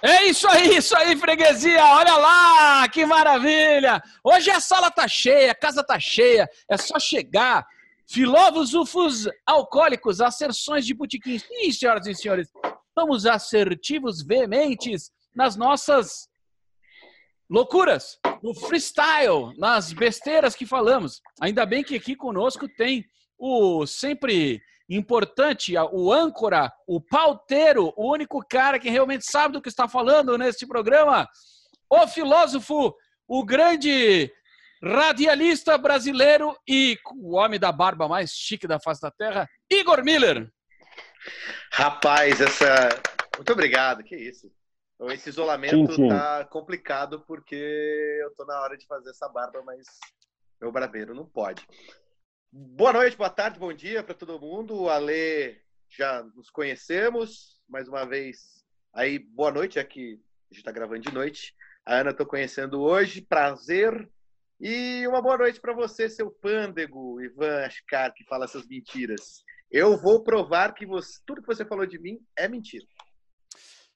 É isso aí, isso aí, freguesia. Olha lá, que maravilha. Hoje a sala tá cheia, a casa tá cheia. É só chegar. Filósofos alcoólicos, asserções de botequim. Sim, senhoras e senhores, somos assertivos, veementes nas nossas loucuras, no freestyle, nas besteiras que falamos. Ainda bem que aqui conosco tem o sempre importante, o âncora, o pauteiro, o único cara que realmente sabe do que está falando neste programa, o filósofo, o grande radialista brasileiro e o homem da barba mais chique da face da terra, Igor Miller. Rapaz, essa. Muito obrigado, que isso. Esse isolamento sim, sim. tá complicado porque eu tô na hora de fazer essa barba, mas meu barbeiro não pode. Boa noite, boa tarde, bom dia para todo mundo. Ale já nos conhecemos mais uma vez. Aí, boa noite, é que a gente está gravando de noite. A Ana estou conhecendo hoje, prazer. E uma boa noite para você, seu pândego, Ivan Ascar, que fala essas mentiras. Eu vou provar que você, tudo que você falou de mim é mentira.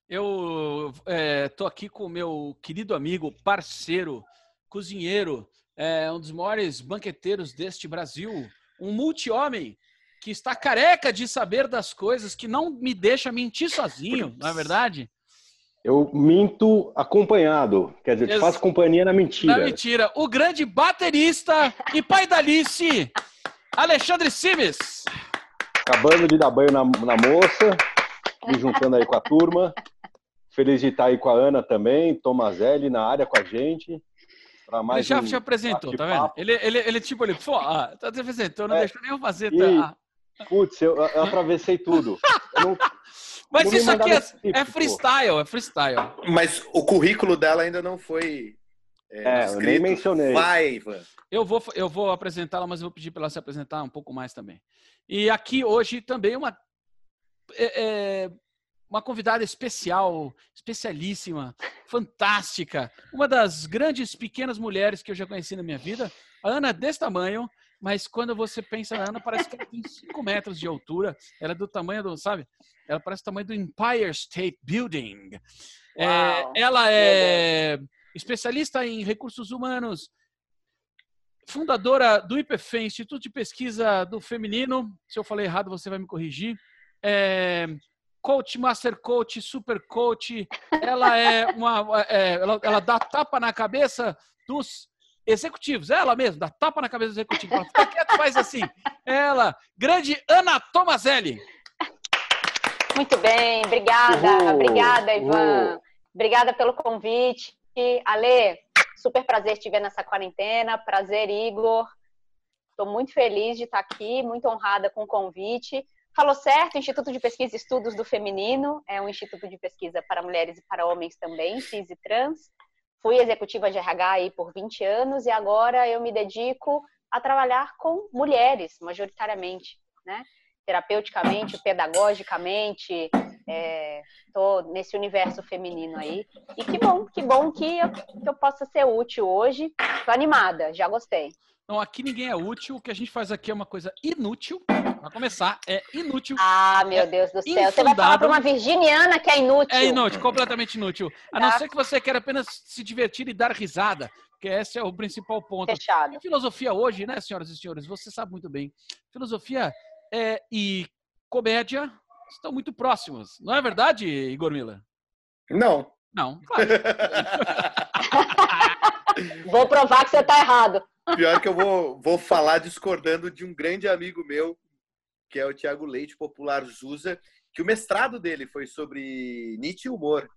Eu estou é, aqui com o meu querido amigo, parceiro, cozinheiro, é um dos maiores banqueteiros deste Brasil, um multi-homem que está careca de saber das coisas, que não me deixa mentir sozinho, não é verdade? Eu minto acompanhado, quer dizer, te faço companhia na mentira. Na mentira. O grande baterista e pai da Alice, Alexandre Simes. Acabando de dar banho na, na moça, me juntando aí com a turma. Feliz de estar aí com a Ana também, Tomazelli na área com a gente ele já um te apresentou, tá vendo? Ele, ele, ele tipo, ele, pô, ah, tá te apresentou, não é, deixou nem eu fazer. E, tá? Putz, eu, eu atravessei tudo. Eu não, Mas isso aqui é, é, freestyle, é freestyle. Mas o currículo dela ainda não foi. É, é eu nem mencionei. Vai, Ivan. Eu vou, eu vou apresentá-la, mas eu vou pedir para ela se apresentar um pouco mais também. E aqui hoje também uma. É, é uma convidada especial, especialíssima, fantástica, uma das grandes pequenas mulheres que eu já conheci na minha vida. A Ana é desse tamanho, mas quando você pensa na Ana, parece que ela tem 5 metros de altura. Ela é do tamanho do, sabe? Ela parece o tamanho do Empire State Building. É, ela é especialista em recursos humanos, fundadora do IPFEM, Instituto de Pesquisa do Feminino. Se eu falei errado, você vai me corrigir. É, coach, master coach, super coach. Ela é uma. É, ela, ela, dá tapa na cabeça dos executivos. Ela mesma dá tapa na cabeça dos executivos. Ela fica quieta, faz assim. Ela, grande Ana Tomazelli. Muito bem, obrigada. Uhul, obrigada, Ivan. Uhul. Obrigada pelo convite. Ale, super prazer te ver nessa quarentena. Prazer, Igor. Estou muito feliz de estar aqui, muito honrada com o convite. Falou certo, Instituto de Pesquisa e Estudos do Feminino, é um instituto de pesquisa para mulheres e para homens também, cis e trans. Fui executiva de RH aí por 20 anos e agora eu me dedico a trabalhar com mulheres, majoritariamente, né? Terapeuticamente, pedagogicamente, é, nesse universo feminino aí. E que bom, que bom que eu, que eu possa ser útil hoje. Estou animada, já gostei. Então, aqui ninguém é útil. O que a gente faz aqui é uma coisa inútil. Para começar, é inútil. Ah, meu é Deus do céu. Infundável. Você vai falar para uma virginiana que é inútil. É inútil, completamente inútil. A tá. não ser que você queira apenas se divertir e dar risada. Porque esse é o principal ponto. Fechado. A filosofia hoje, né, senhoras e senhores? Você sabe muito bem. Filosofia é, e comédia estão muito próximos. Não é verdade, Igor Miller? Não. Não, claro. Vou provar que você está errado. Pior que eu vou, vou falar discordando de um grande amigo meu, que é o Tiago Leite, popular Zusa, que o mestrado dele foi sobre Nietzsche e humor.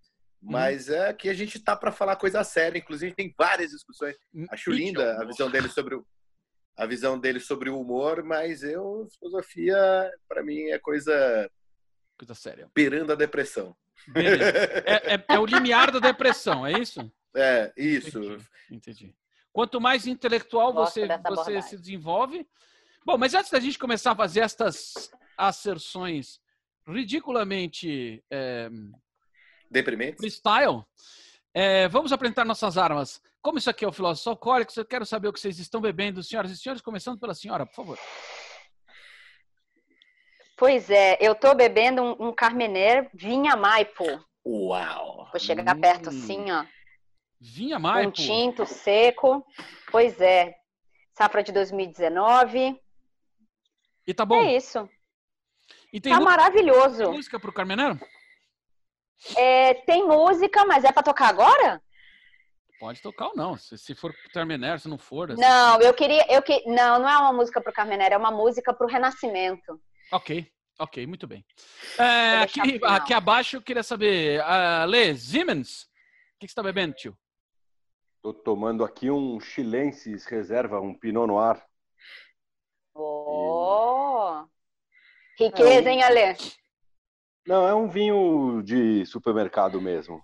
Hum. Mas hum. é que a gente tá para falar coisa séria, inclusive tem várias discussões. Hum, Acho Nietzsche linda a visão dele sobre o, a visão dele sobre o humor, mas eu filosofia para mim é coisa coisa séria. Perando a depressão. É, é, é, o limiar da depressão, é isso? É, isso. Entendi. Entendi. Quanto mais intelectual você, você se desenvolve. Bom, mas antes da gente começar a fazer estas asserções ridiculamente é, deprimentes, freestyle, é, vamos apresentar nossas armas. Como isso aqui é o Filósofo Alcoólicos, eu quero saber o que vocês estão bebendo, senhoras e senhores, começando pela senhora, por favor. Pois é, eu estou bebendo um, um Carmener Vinha Maipo. Uau! Vou chegar Hum. perto assim, ó. Vinha Um mais, pô. tinto seco. Pois é. Safra de 2019. E tá bom. É isso. E tem Tá maravilhoso. música pro Carmenero? É, tem música, mas é pra tocar agora? Pode tocar ou não. Se, se for pro Carmenero, se não for. assim- Não, eu queria. Eu que... Não, não é uma música pro Carmenera, é uma música pro Renascimento. Ok, ok, muito bem. É, aqui, aqui abaixo eu queria saber, uh, Lê, Siemens, o que, que você tá bebendo, tio? Tô tomando aqui um chilensis reserva, um Pinot Noir. Oh! Riqueza, hein, Ale? Não, é um vinho de supermercado mesmo.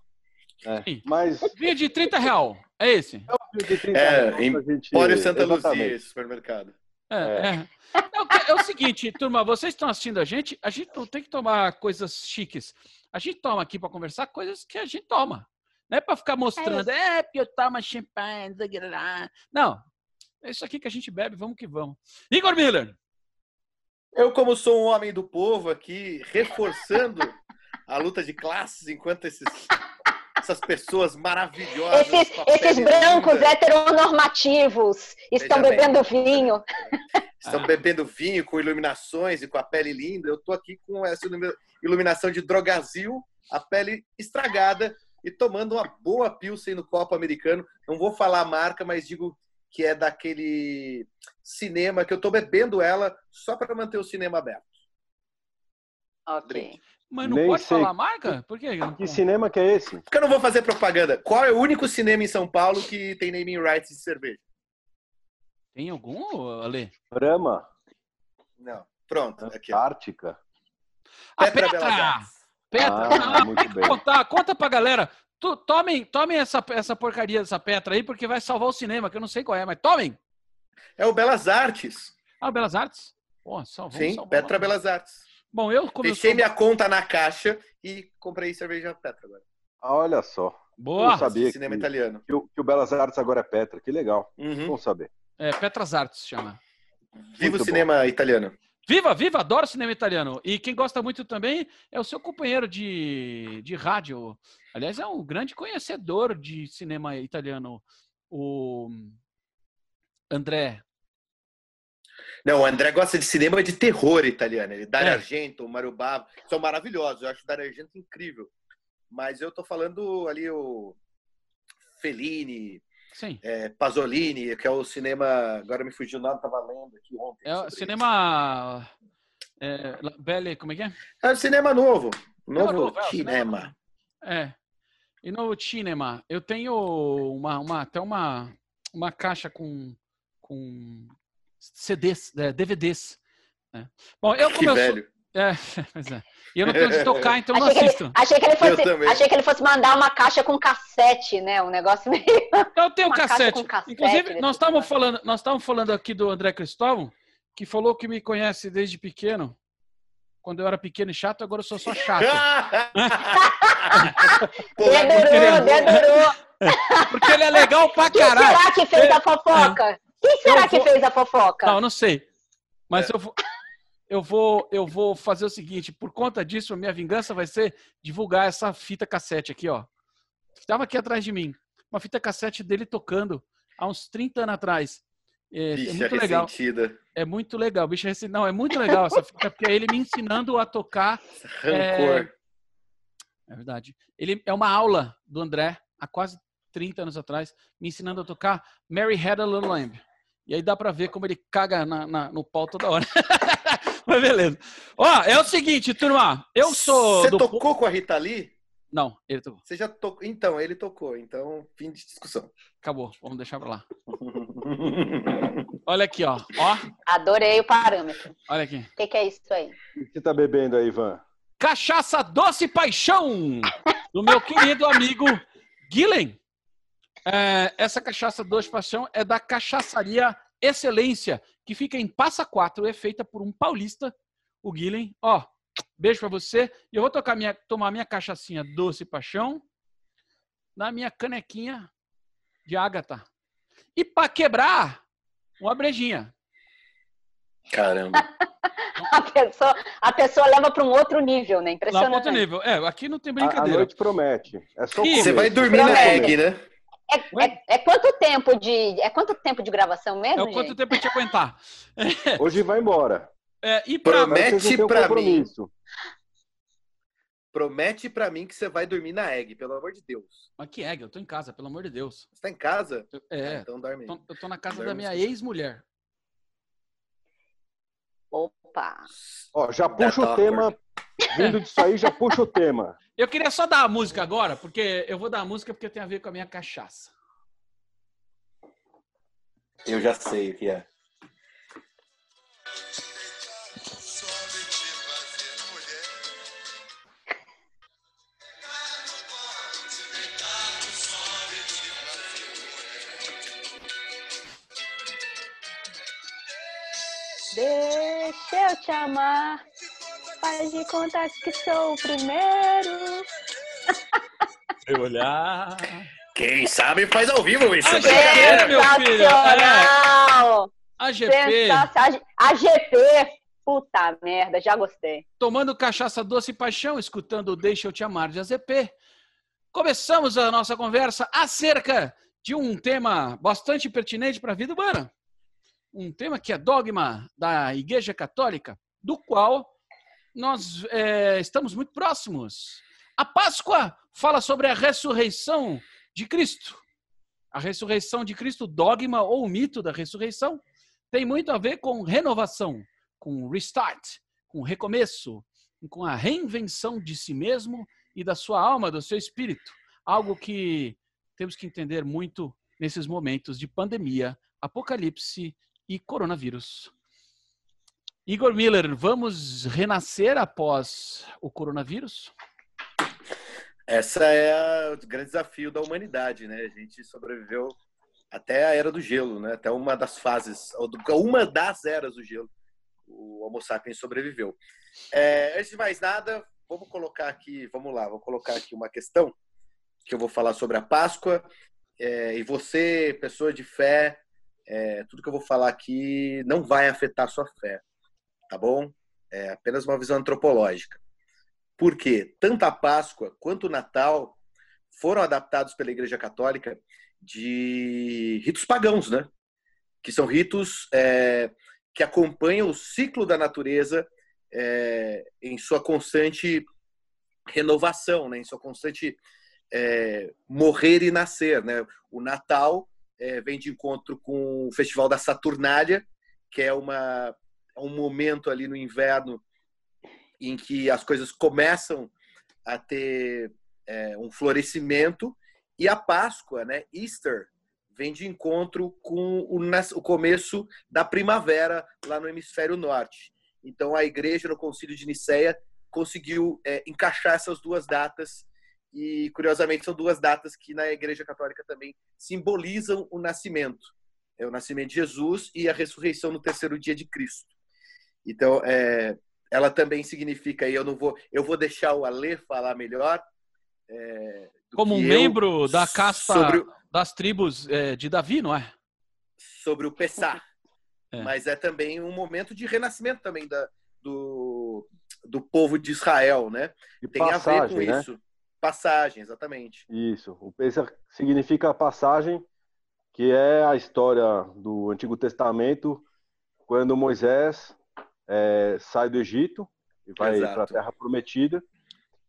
É, Sim. mas Vinho de 30 real, é esse? vinho de 30 É, reais, em gente- Santa Luzia, esse supermercado. É, É. é. É é o seguinte, turma, vocês estão assistindo a gente, a gente não tem que tomar coisas chiques. A gente toma aqui para conversar coisas que a gente toma. Não é para ficar mostrando, é, porque eu tomo champanhe, não. É isso aqui que a gente bebe, vamos que vamos. Igor Miller, Eu, como sou um homem do povo aqui, reforçando a luta de classes, enquanto esses, essas pessoas maravilhosas. Esses, esses brancos linda, heteronormativos estão Veja bem. bebendo vinho. estão bebendo vinho com iluminações e com a pele linda. Eu tô aqui com essa ilumi- iluminação de drogazil, a pele estragada e tomando uma boa pilsen no copo americano. Não vou falar a marca, mas digo que é daquele cinema que eu tô bebendo ela só para manter o cinema aberto. Ok. mas não Nem pode sei. falar a marca? Por quê? Que cinema que é esse? Porque eu não vou fazer propaganda. Qual é o único cinema em São Paulo que tem naming rights de cerveja? Tem algum, Ale? Brahma, Não. Pronto, aqui. Antártica. A Petra Petra! Petra! Ah, Ah, muito bem. contar, conta pra galera. Tu, tomem tomem essa, essa porcaria dessa Petra aí, porque vai salvar o cinema, que eu não sei qual é, mas tomem! É o Belas Artes. Ah, Belas Artes? Pô, salvou, Sim, salvou. Petra Belas Artes. Bom, eu eu Deixei sou- minha conta na caixa e comprei cerveja Petra agora. Ah, Olha só. Boa! Não sabia Cinema que- italiano. Que o, que o Belas Artes agora é Petra. Que legal. Uhum. Bom saber. É, Petras Artes chama. Viva o cinema italiano. Viva, viva! Adoro cinema italiano. E quem gosta muito também é o seu companheiro de, de rádio. Aliás, é um grande conhecedor de cinema italiano, o André. Não, o André gosta de cinema de terror italiano. Ele, Dario É. Argento, Mario Bava, são maravilhosos. Eu acho o Dario Argento incrível. Mas eu tô falando ali o Fellini, Sim. é, Pasolini, que é o cinema. Agora me fugiu o nome, tava lendo aqui ontem. É o cinema. É, Belle, como é que é? É o cinema novo. Cinema Novo novo, é, cinema. É. E no cinema, eu tenho uma, uma até uma, uma caixa com, com CDs, é, DVDs. né? Bom, eu Que como eu sou, velho. É, pois é. E eu não tenho onde tocar, então eu não Achei que, ele, assisto. achei, que ele fosse, achei que ele fosse mandar uma caixa com cassete, né? Um negócio meio. Eu tenho uma caixa cassete. com cassete Inclusive, nós estávamos falando, nós estávamos falando aqui do André Cristóvão, que falou que me conhece desde pequeno. Quando eu era pequeno e chato, agora eu sou só chato. Dedurou, dedurou. Porque ele é legal pra Quem caralho. será que fez a fofoca? Quem será Eu que vou- fez a fofoca? Não, eu não sei. Mas É. eu vou. Eu vou, eu vou fazer o seguinte, por conta disso, a minha vingança vai ser divulgar essa fita cassete aqui, ó. Estava aqui atrás de mim. Uma fita cassete dele tocando há uns 30 anos atrás. É, é Bicha muito legal. ressentida. É muito legal. Bicho, esse- não, é muito legal essa fita, porque é ele me ensinando a tocar. Rancor. É verdade. Ele é uma aula do André, há quase 30 anos atrás, me ensinando a tocar Mary Had a Little Lamb. E aí dá pra ver como ele caga na- na- no pau toda hora. Mas beleza. Ó, é o seguinte, turma. Eu sou Você do... tocou com a Rita Lee? Não, ele tocou. Você já tocou? Então, ele tocou. Então, fim de discussão. Acabou. Vamos deixar pra lá. Olha aqui, ó. Ó, Adorei o parâmetro. olha aqui. O que, que é isso aí? O que você tá bebendo aí, Ivan? Cachaça Doce Paixão, do meu querido amigo Guilhem. É, essa cachaça Doce Paixão é da Cachaçaria Excelência, que fica em Passa Quatro, é feita por um paulista, o Guilhem. Ó, beijo pra você. E eu vou tocar minha, tomar minha cachaçinha Doce Paixão na minha canequinha de ágata. E pra quebrar, uma brejinha. Caramba. a, pessoa, a pessoa leva para um outro nível, né? Impressionante. Lá outro nível. É, aqui não tem brincadeira. A, a noite promete. É só Você vai dormir promete. na egg, né? É, é, é, quanto tempo de é quanto tempo de gravação mesmo? É quanto gente? tempo te aguentar? Hoje vai embora. É, e promete para mim. Promete para mim que você vai dormir na egg, pelo amor de Deus. Mas que egg? Eu tô em casa, pelo amor de Deus. Você tá em casa? É. Ah, então dorme. Eu tô na casa dorme da minha ex-mulher. Opa! Ó, já puxa o tema. Vindo disso aí, já puxa o tema. Eu queria só dar a música agora, porque eu vou dar a música porque tem a ver com a minha cachaça. Eu já sei o que é. Deixa eu te amar. Faz de conta que sou o primeiro. Eu olhar. Quem sabe faz ao vivo isso. A GP, meu filho. É. A GP. A GP. Puta merda, já gostei. Tomando cachaça doce e paixão, escutando Deixa Eu Te Amar de AZP. Começamos a nossa conversa acerca de um tema bastante pertinente para a vida humana um tema que é dogma da Igreja Católica, do qual nós é, estamos muito próximos. A Páscoa fala sobre a ressurreição de Cristo. A ressurreição de Cristo, dogma ou mito da ressurreição, tem muito a ver com renovação, com restart, com recomeço, com a reinvenção de si mesmo e da sua alma, do seu espírito. Algo que temos que entender muito nesses momentos de pandemia, apocalipse e coronavírus. Igor Miller, vamos renascer após o coronavírus? Essa é o grande desafio da humanidade, né? A gente sobreviveu até a era do gelo, né? Até uma das fases, uma das eras do gelo, o Homo sapiens sobreviveu. É, antes de mais nada, vamos colocar aqui, vamos lá, vou colocar aqui uma questão que eu vou falar sobre a Páscoa. É, e você, pessoa de fé, é, tudo que eu vou falar aqui não vai afetar sua fé, tá bom? É apenas uma visão antropológica. Por quê? Tanto a Páscoa quanto o Natal foram adaptados pela Igreja Católica de ritos pagãos, né? Que são ritos é, que acompanham o ciclo da natureza é, em sua constante renovação, né? em sua constante é, morrer e nascer. Né? O Natal é, vem de encontro com o Festival da Saturnália, que é uma, um momento ali no inverno em que as coisas começam a ter é, um florescimento, e a Páscoa, né, Easter, vem de encontro com o, o começo da primavera lá no hemisfério norte. Então a igreja no Concílio de Nicéia conseguiu é, encaixar essas duas datas e curiosamente são duas datas que na Igreja Católica também simbolizam o nascimento. É o nascimento de Jesus e a ressurreição no terceiro dia de Cristo. Então, é, ela também significa, e eu não vou, eu vou deixar o Alê falar melhor. É, Como um membro da casta sobre, das tribos é, de Davi, não é? Sobre o Pessah. É. Mas é também um momento de renascimento também da, do, do povo de Israel, né? De Tem passagem, a ver com né? isso. Passagem, exatamente. Isso. O Pesach significa passagem, que é a história do Antigo Testamento, quando Moisés é, sai do Egito e vai para a Terra Prometida,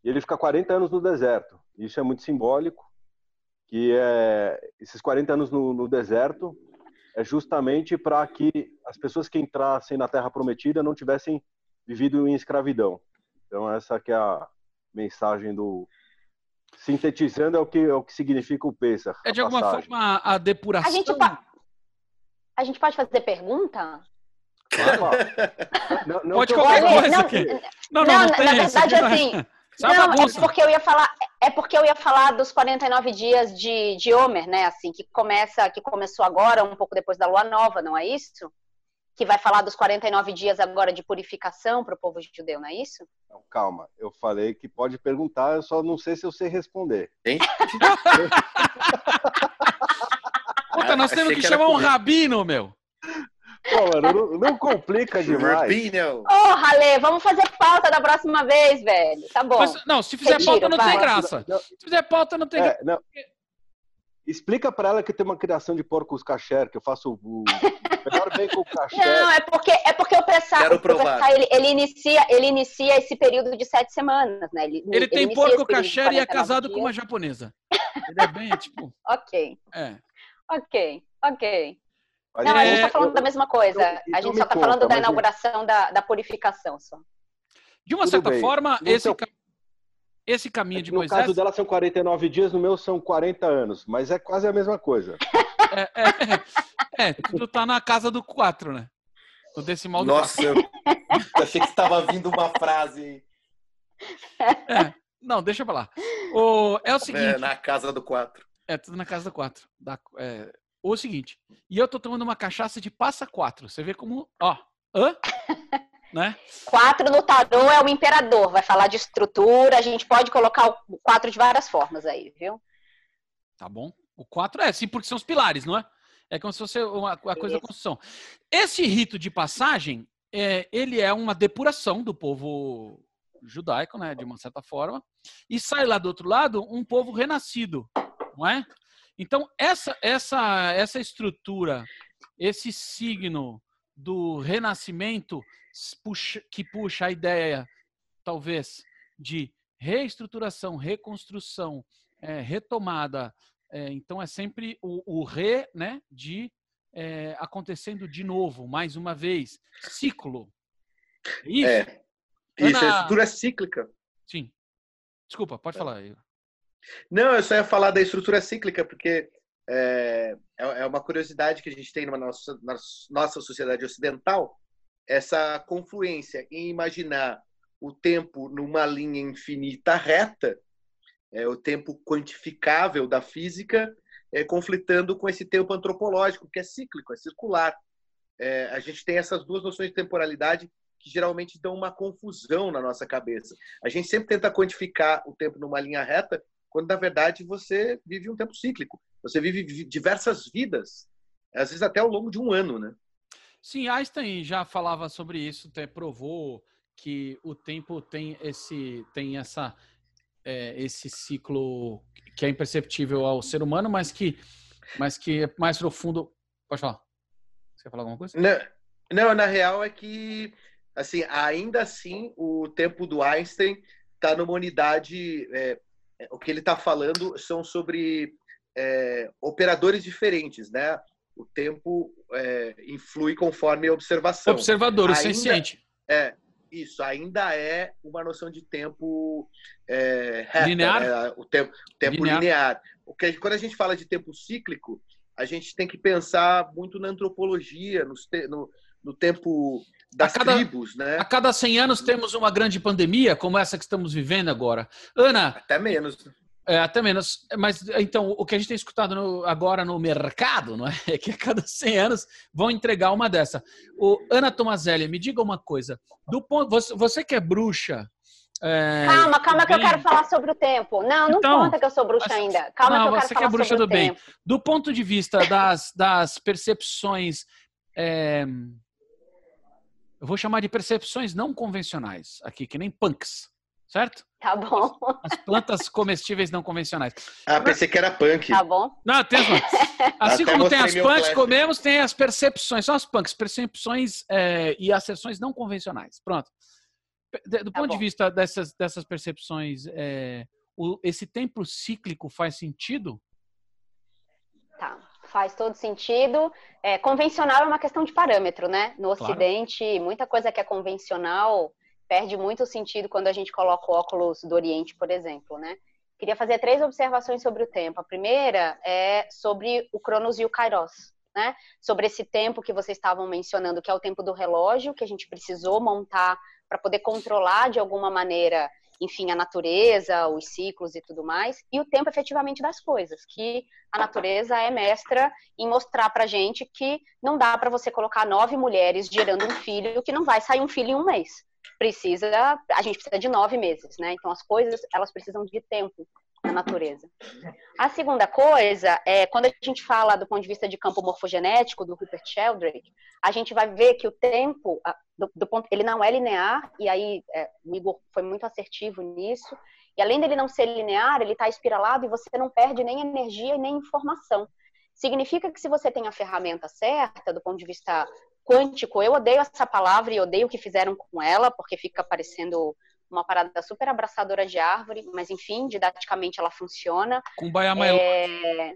e ele fica 40 anos no deserto. Isso é muito simbólico, que é esses 40 anos no, no deserto é justamente para que as pessoas que entrassem na Terra Prometida não tivessem vivido em escravidão. Então essa que é a mensagem do, Sintetizando é o que, é o que significa o Pesach. É de alguma passagem. forma a depuração. A gente, a gente pode fazer pergunta? não, não pode qualquer coisa não, aqui. Não, não, não, não na verdade, assim. Não, é porque eu ia falar, é porque eu ia falar dos 49 dias de, de Homer, né? Assim, que começa, que começou agora, um pouco depois da lua nova, não é isso? que vai falar dos 49 dias agora de purificação para o povo judeu, não é isso? Não, calma, eu falei que pode perguntar, eu só não sei se eu sei responder. Hein? Puta, nós temos que, que chamar um rabino, meu. Pô, mano, não, não complica demais. Oh, Ralê, vamos fazer pauta da próxima vez, velho. Tá bom. Mas, não, se fizer Retiro, pauta não vai. tem graça. Se fizer pauta não tem é, graça. Explica para ela que tem uma criação de porcos caché, que eu faço o melhor bacon caché. Não, é porque, é porque o pressar, o pressar ele, ele, inicia, ele inicia esse período de sete semanas, né? Ele, ele, ele tem porco caché e é casado dias. com uma japonesa. Ele é bem, tipo... ok. É. Ok, ok. Não, a gente está falando da mesma coisa. Então, a gente só está falando da inauguração da, da purificação só. De uma certa bem. forma, esse, seu... esse caminho é de no Moisés... No caso dela são 49 dias, no meu são 40 anos, mas é quase a mesma coisa. é, é, é, tudo tá na casa do 4, né? No decimal do Nossa, 4. eu achei que estava vindo uma frase. É, não, deixa pra lá. O, é o seguinte... É, na casa do 4. É, tudo na casa do 4. Da, é, o seguinte, e eu tô tomando uma cachaça de passa 4. Você vê como, ó, hã? né? 4 no tarô é o imperador, vai falar de estrutura, a gente pode colocar o 4 de várias formas aí, viu? Tá bom. O 4 é, sim, porque são os pilares, não é? É como se fosse uma, uma coisa da construção. Esse rito de passagem, é, ele é uma depuração do povo judaico, né, de uma certa forma, e sai lá do outro lado um povo renascido, não é? Então, essa, essa, essa estrutura, esse signo do renascimento que puxa a ideia, talvez, de reestruturação, reconstrução, é, retomada. É, então, é sempre o, o re né, de é, acontecendo de novo, mais uma vez. Ciclo. É isso. É. Isso, Ana... a estrutura cíclica. Sim. Desculpa, pode falar. Não, eu só ia falar da estrutura cíclica, porque é, é, é uma curiosidade que a gente tem na nossa, na nossa sociedade ocidental, essa confluência em imaginar o tempo numa linha infinita reta, é, o tempo quantificável da física, é, conflitando com esse tempo antropológico, que é cíclico, é circular. É, a gente tem essas duas noções de temporalidade que geralmente dão uma confusão na nossa cabeça. A gente sempre tenta quantificar o tempo numa linha reta, quando na verdade você vive um tempo cíclico. Você vive diversas vidas, às vezes até ao longo de um ano, né? Sim, Einstein já falava sobre isso, até provou que o tempo tem esse tem essa é, esse ciclo que é imperceptível ao ser humano, mas que mas que é mais profundo. Pode falar. Você quer falar alguma coisa? Não, não na real é que assim ainda assim o tempo do Einstein está numa unidade é, é, o que ele está falando são sobre é, operadores diferentes, né? O tempo é, influi conforme a observação. Observador, o senciente. É, isso, ainda é uma noção de tempo é, reta, linear. Né? O tempo, tempo linear. linear. O que, quando a gente fala de tempo cíclico, a gente tem que pensar muito na antropologia, no, no, no tempo das cada, tribos, né? A cada 100 anos temos uma grande pandemia, como essa que estamos vivendo agora. Ana. Até menos. É, até menos. Mas então, o que a gente tem escutado no, agora no mercado, não é? é que a cada 100 anos vão entregar uma dessa. O Ana Tomazelli, me diga uma coisa. Do ponto, você, você que é bruxa. É, calma, calma, que eu quero falar sobre o tempo. Não, não então, conta que eu sou bruxa ainda. Calma, não, que eu quero você falar que é bruxa do bem. Tempo. Do ponto de vista das, das percepções. É, eu vou chamar de percepções não convencionais aqui, que nem punks, certo? Tá bom. As plantas comestíveis não convencionais. Ah, pensei que era punk. Tá bom. Não, tem as Assim Até como tem as punks, comemos, tem as percepções. São as punks, percepções é, e asserções não convencionais. Pronto. Do tá ponto bom. de vista dessas, dessas percepções, é, o, esse tempo cíclico faz sentido? Tá. Faz todo sentido. É, convencional é uma questão de parâmetro, né? No Ocidente, claro. muita coisa que é convencional perde muito sentido quando a gente coloca o óculos do Oriente, por exemplo, né? Queria fazer três observações sobre o tempo. A primeira é sobre o Cronos e o Kairos, né? Sobre esse tempo que vocês estavam mencionando, que é o tempo do relógio, que a gente precisou montar para poder controlar de alguma maneira enfim, a natureza, os ciclos e tudo mais, e o tempo efetivamente das coisas, que a natureza é mestra em mostrar pra gente que não dá para você colocar nove mulheres gerando um filho que não vai sair um filho em um mês. Precisa, a gente precisa de nove meses, né? Então as coisas, elas precisam de tempo na natureza. A segunda coisa é quando a gente fala do ponto de vista de campo morfogenético do Rupert Sheldrake, a gente vai ver que o tempo do, do ponto, ele não é linear e aí é, o Igor foi muito assertivo nisso. E além dele não ser linear, ele está espiralado e você não perde nem energia nem informação. Significa que se você tem a ferramenta certa, do ponto de vista quântico, eu odeio essa palavra e odeio o que fizeram com ela, porque fica parecendo uma parada super abraçadora de árvore, mas enfim, didaticamente ela funciona. Com baiamelo. É...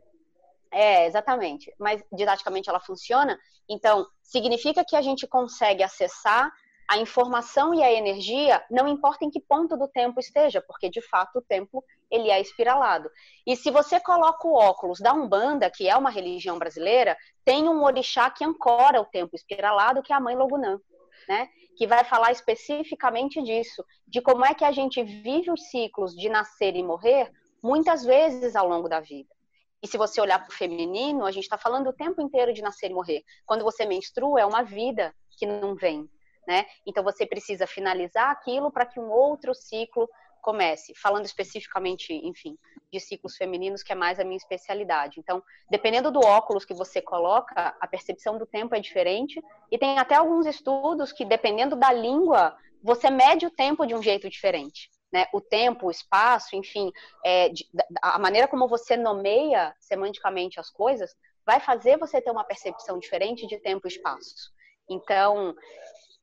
é, exatamente. Mas didaticamente ela funciona, então significa que a gente consegue acessar a informação e a energia, não importa em que ponto do tempo esteja, porque de fato o tempo ele é espiralado. E se você coloca o óculos da Umbanda, que é uma religião brasileira, tem um orixá que ancora o tempo espiralado, que é a mãe Logunã, né? Que vai falar especificamente disso, de como é que a gente vive os ciclos de nascer e morrer muitas vezes ao longo da vida. E se você olhar para o feminino, a gente está falando o tempo inteiro de nascer e morrer. Quando você menstrua, é uma vida que não vem né? Então você precisa finalizar aquilo para que um outro ciclo comece. Falando especificamente, enfim, de ciclos femininos, que é mais a minha especialidade. Então, dependendo do óculos que você coloca, a percepção do tempo é diferente. E tem até alguns estudos que, dependendo da língua, você mede o tempo de um jeito diferente. Né? O tempo, o espaço, enfim, é, de, a maneira como você nomeia semanticamente as coisas vai fazer você ter uma percepção diferente de tempo e espaço. Então,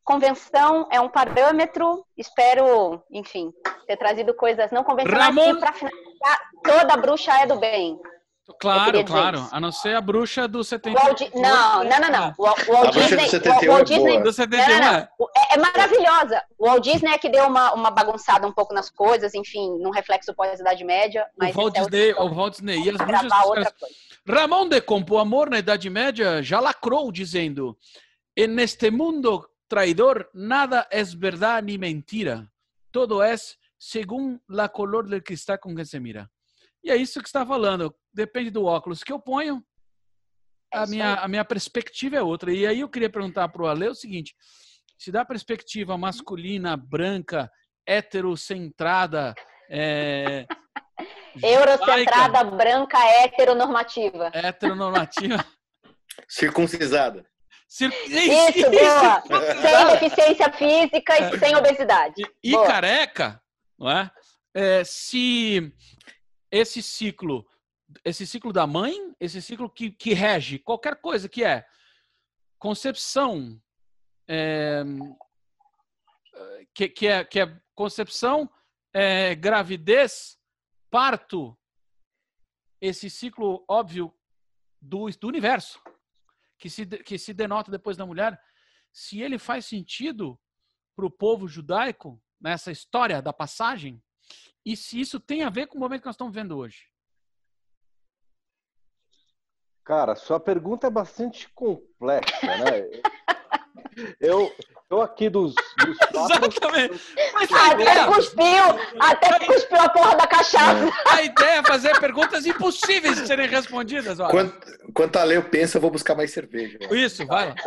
convenção é um parâmetro. Espero, enfim, ter trazido coisas não convencionais. Ramon... para finalizar, toda bruxa é do bem. Claro, claro. A não ser a bruxa do 71. Walt... Não, não, não, não. O Walt Disney. Do 71 Walt Disney... É, do 71 não, não, não. É, é, maravilhosa. O Walt Disney é que deu uma, uma bagunçada um pouco nas coisas, enfim, num reflexo pós-Idade Média. Mas o Walt é Disney, o Walt Disney e as bruxas. Ramon de Campo Amor, na Idade Média, já lacrou dizendo: neste mundo traidor, nada es verdad ni mentira. Todo es segundo a color do cristal com que se mira. E é isso que está falando. Depende do óculos que eu ponho, a minha, a minha perspectiva é outra. E aí eu queria perguntar para o Ale o seguinte: se da perspectiva masculina, branca, heterocentrada, é, Eurocentrada, branca, heteronormativa. Heteronormativa. Circuncisada. Cir... Isso, isso, boa. sem deficiência física e sem obesidade. E, e careca, não é? é? Se esse ciclo, esse ciclo da mãe, esse ciclo que, que rege qualquer coisa que é concepção, é, que, que, é, que é concepção, é, gravidez, parto, esse ciclo óbvio do, do universo que se, que se denota depois da mulher, se ele faz sentido para o povo judaico nessa história da passagem e se isso tem a ver com o momento que nós estamos vendo hoje. Cara, sua pergunta é bastante complexa, né? Eu, eu aqui dos, dos quatro... Exatamente. Mas até ideia... cuspiu, até cuspiu a porra da cachaça. A ideia é fazer perguntas impossíveis de serem respondidas. Olha. Quanto, quanto a Leo pensa, eu vou buscar mais cerveja. Isso, vai.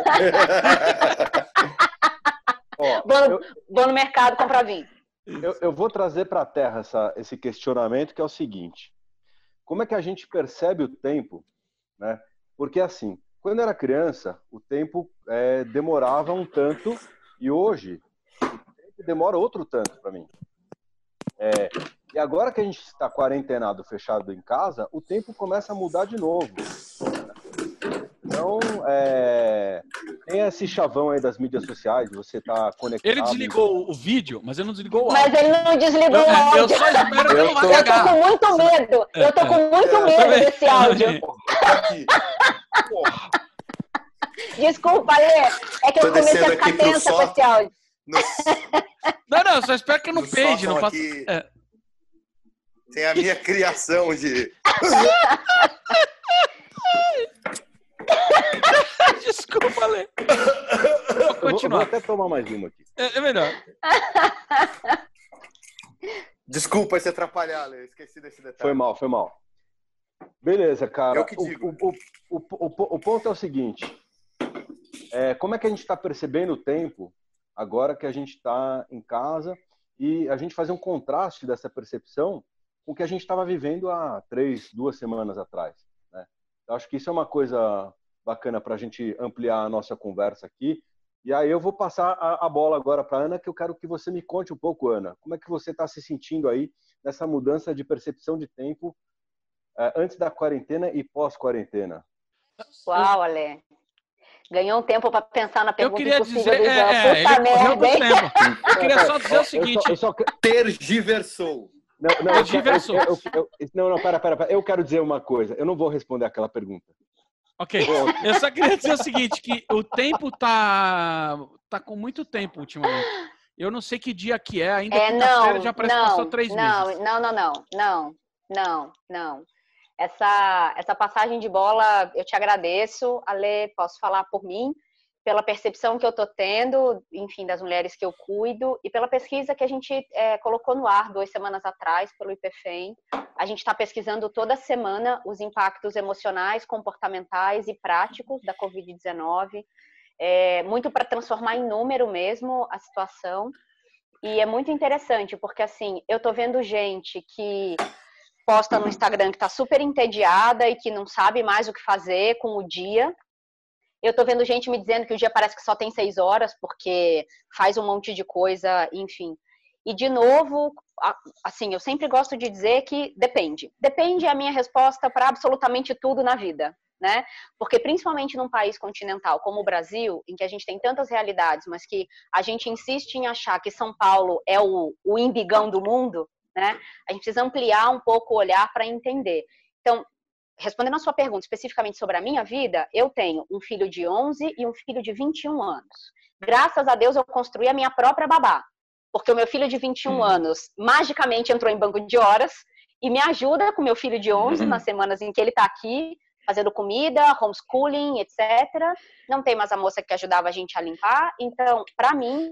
Ó, vou, eu, vou, no mercado comprar vinho. Eu, eu vou trazer para a Terra essa, esse questionamento que é o seguinte. Como é que a gente percebe o tempo, né? Porque assim, quando eu era criança, o tempo é, demorava um tanto e hoje o tempo demora outro tanto para mim. É, e agora que a gente está quarentenado, fechado em casa, o tempo começa a mudar de novo. Então, é, tem esse chavão aí das mídias sociais, você está conectado. Ele desligou o vídeo, mas ele não desligou o áudio. Mas ele não desligou eu, o áudio. Eu só espero que eu, tô, eu tô com muito medo. Eu tô com muito medo desse áudio. Desculpa, Lê. É que eu comecei a ficar tensa com esse áudio. No... Não, não, só espero que não page. Não faça... É. Tem a minha criação de. Desculpa, Lê. Vou continuar. Vou, vou, até tomar mais uma aqui. É, é melhor. Desculpa se atrapalhar, Lê. Esqueci desse detalhe. Foi mal, foi mal. Beleza, cara. O, o, o, o, ponto é o seguinte: é, como é que a gente está percebendo o tempo agora que a gente está em casa e a gente fazer um contraste dessa percepção com o que a gente estava vivendo há três, duas semanas atrás. Né? Eu acho que isso é uma coisa bacana para a gente ampliar a nossa conversa aqui. E aí eu vou passar a, a bola agora para Ana, que eu quero que você me conte um pouco, Ana, como é que você está se sentindo aí nessa mudança de percepção de tempo antes da quarentena e pós-quarentena? Uau, Ale. Ganhou um tempo para pensar na pergunta eu queria dizer, do É, Puta merda, tempo. Eu queria só dizer o seguinte... Eu só, eu só... Tergiversou. Não, não, Tergiversou. Eu, eu, não, não, pera, pera, pera. Eu quero dizer uma coisa. Eu não vou responder aquela pergunta. Ok. Eu só queria dizer o seguinte, que o tempo tá, tá com muito tempo ultimamente. Eu não sei que dia que é, ainda é, não, já parece não, que passou três não, meses. Não, não, não, não, não, não. Essa, essa passagem de bola, eu te agradeço. Ale, posso falar por mim? pela percepção que eu estou tendo, enfim, das mulheres que eu cuido e pela pesquisa que a gente é, colocou no ar duas semanas atrás pelo IPFEM. A gente está pesquisando toda semana os impactos emocionais, comportamentais e práticos da Covid-19, é, muito para transformar em número mesmo a situação. E é muito interessante, porque assim, eu estou vendo gente que posta no Instagram que está super entediada e que não sabe mais o que fazer com o dia, eu tô vendo gente me dizendo que o dia parece que só tem seis horas, porque faz um monte de coisa, enfim. E, de novo, assim, eu sempre gosto de dizer que depende. Depende é a minha resposta para absolutamente tudo na vida, né? Porque, principalmente num país continental como o Brasil, em que a gente tem tantas realidades, mas que a gente insiste em achar que São Paulo é o, o imbigão do mundo, né? A gente precisa ampliar um pouco o olhar para entender. Então, respondendo a sua pergunta especificamente sobre a minha vida, eu tenho um filho de 11 e um filho de 21 anos. Graças a Deus eu construí a minha própria babá, porque o meu filho de 21 uhum. anos magicamente entrou em banco de horas e me ajuda com meu filho de 11 uhum. nas semanas em que ele está aqui fazendo comida, homeschooling, etc. Não tem mais a moça que ajudava a gente a limpar, então, para mim,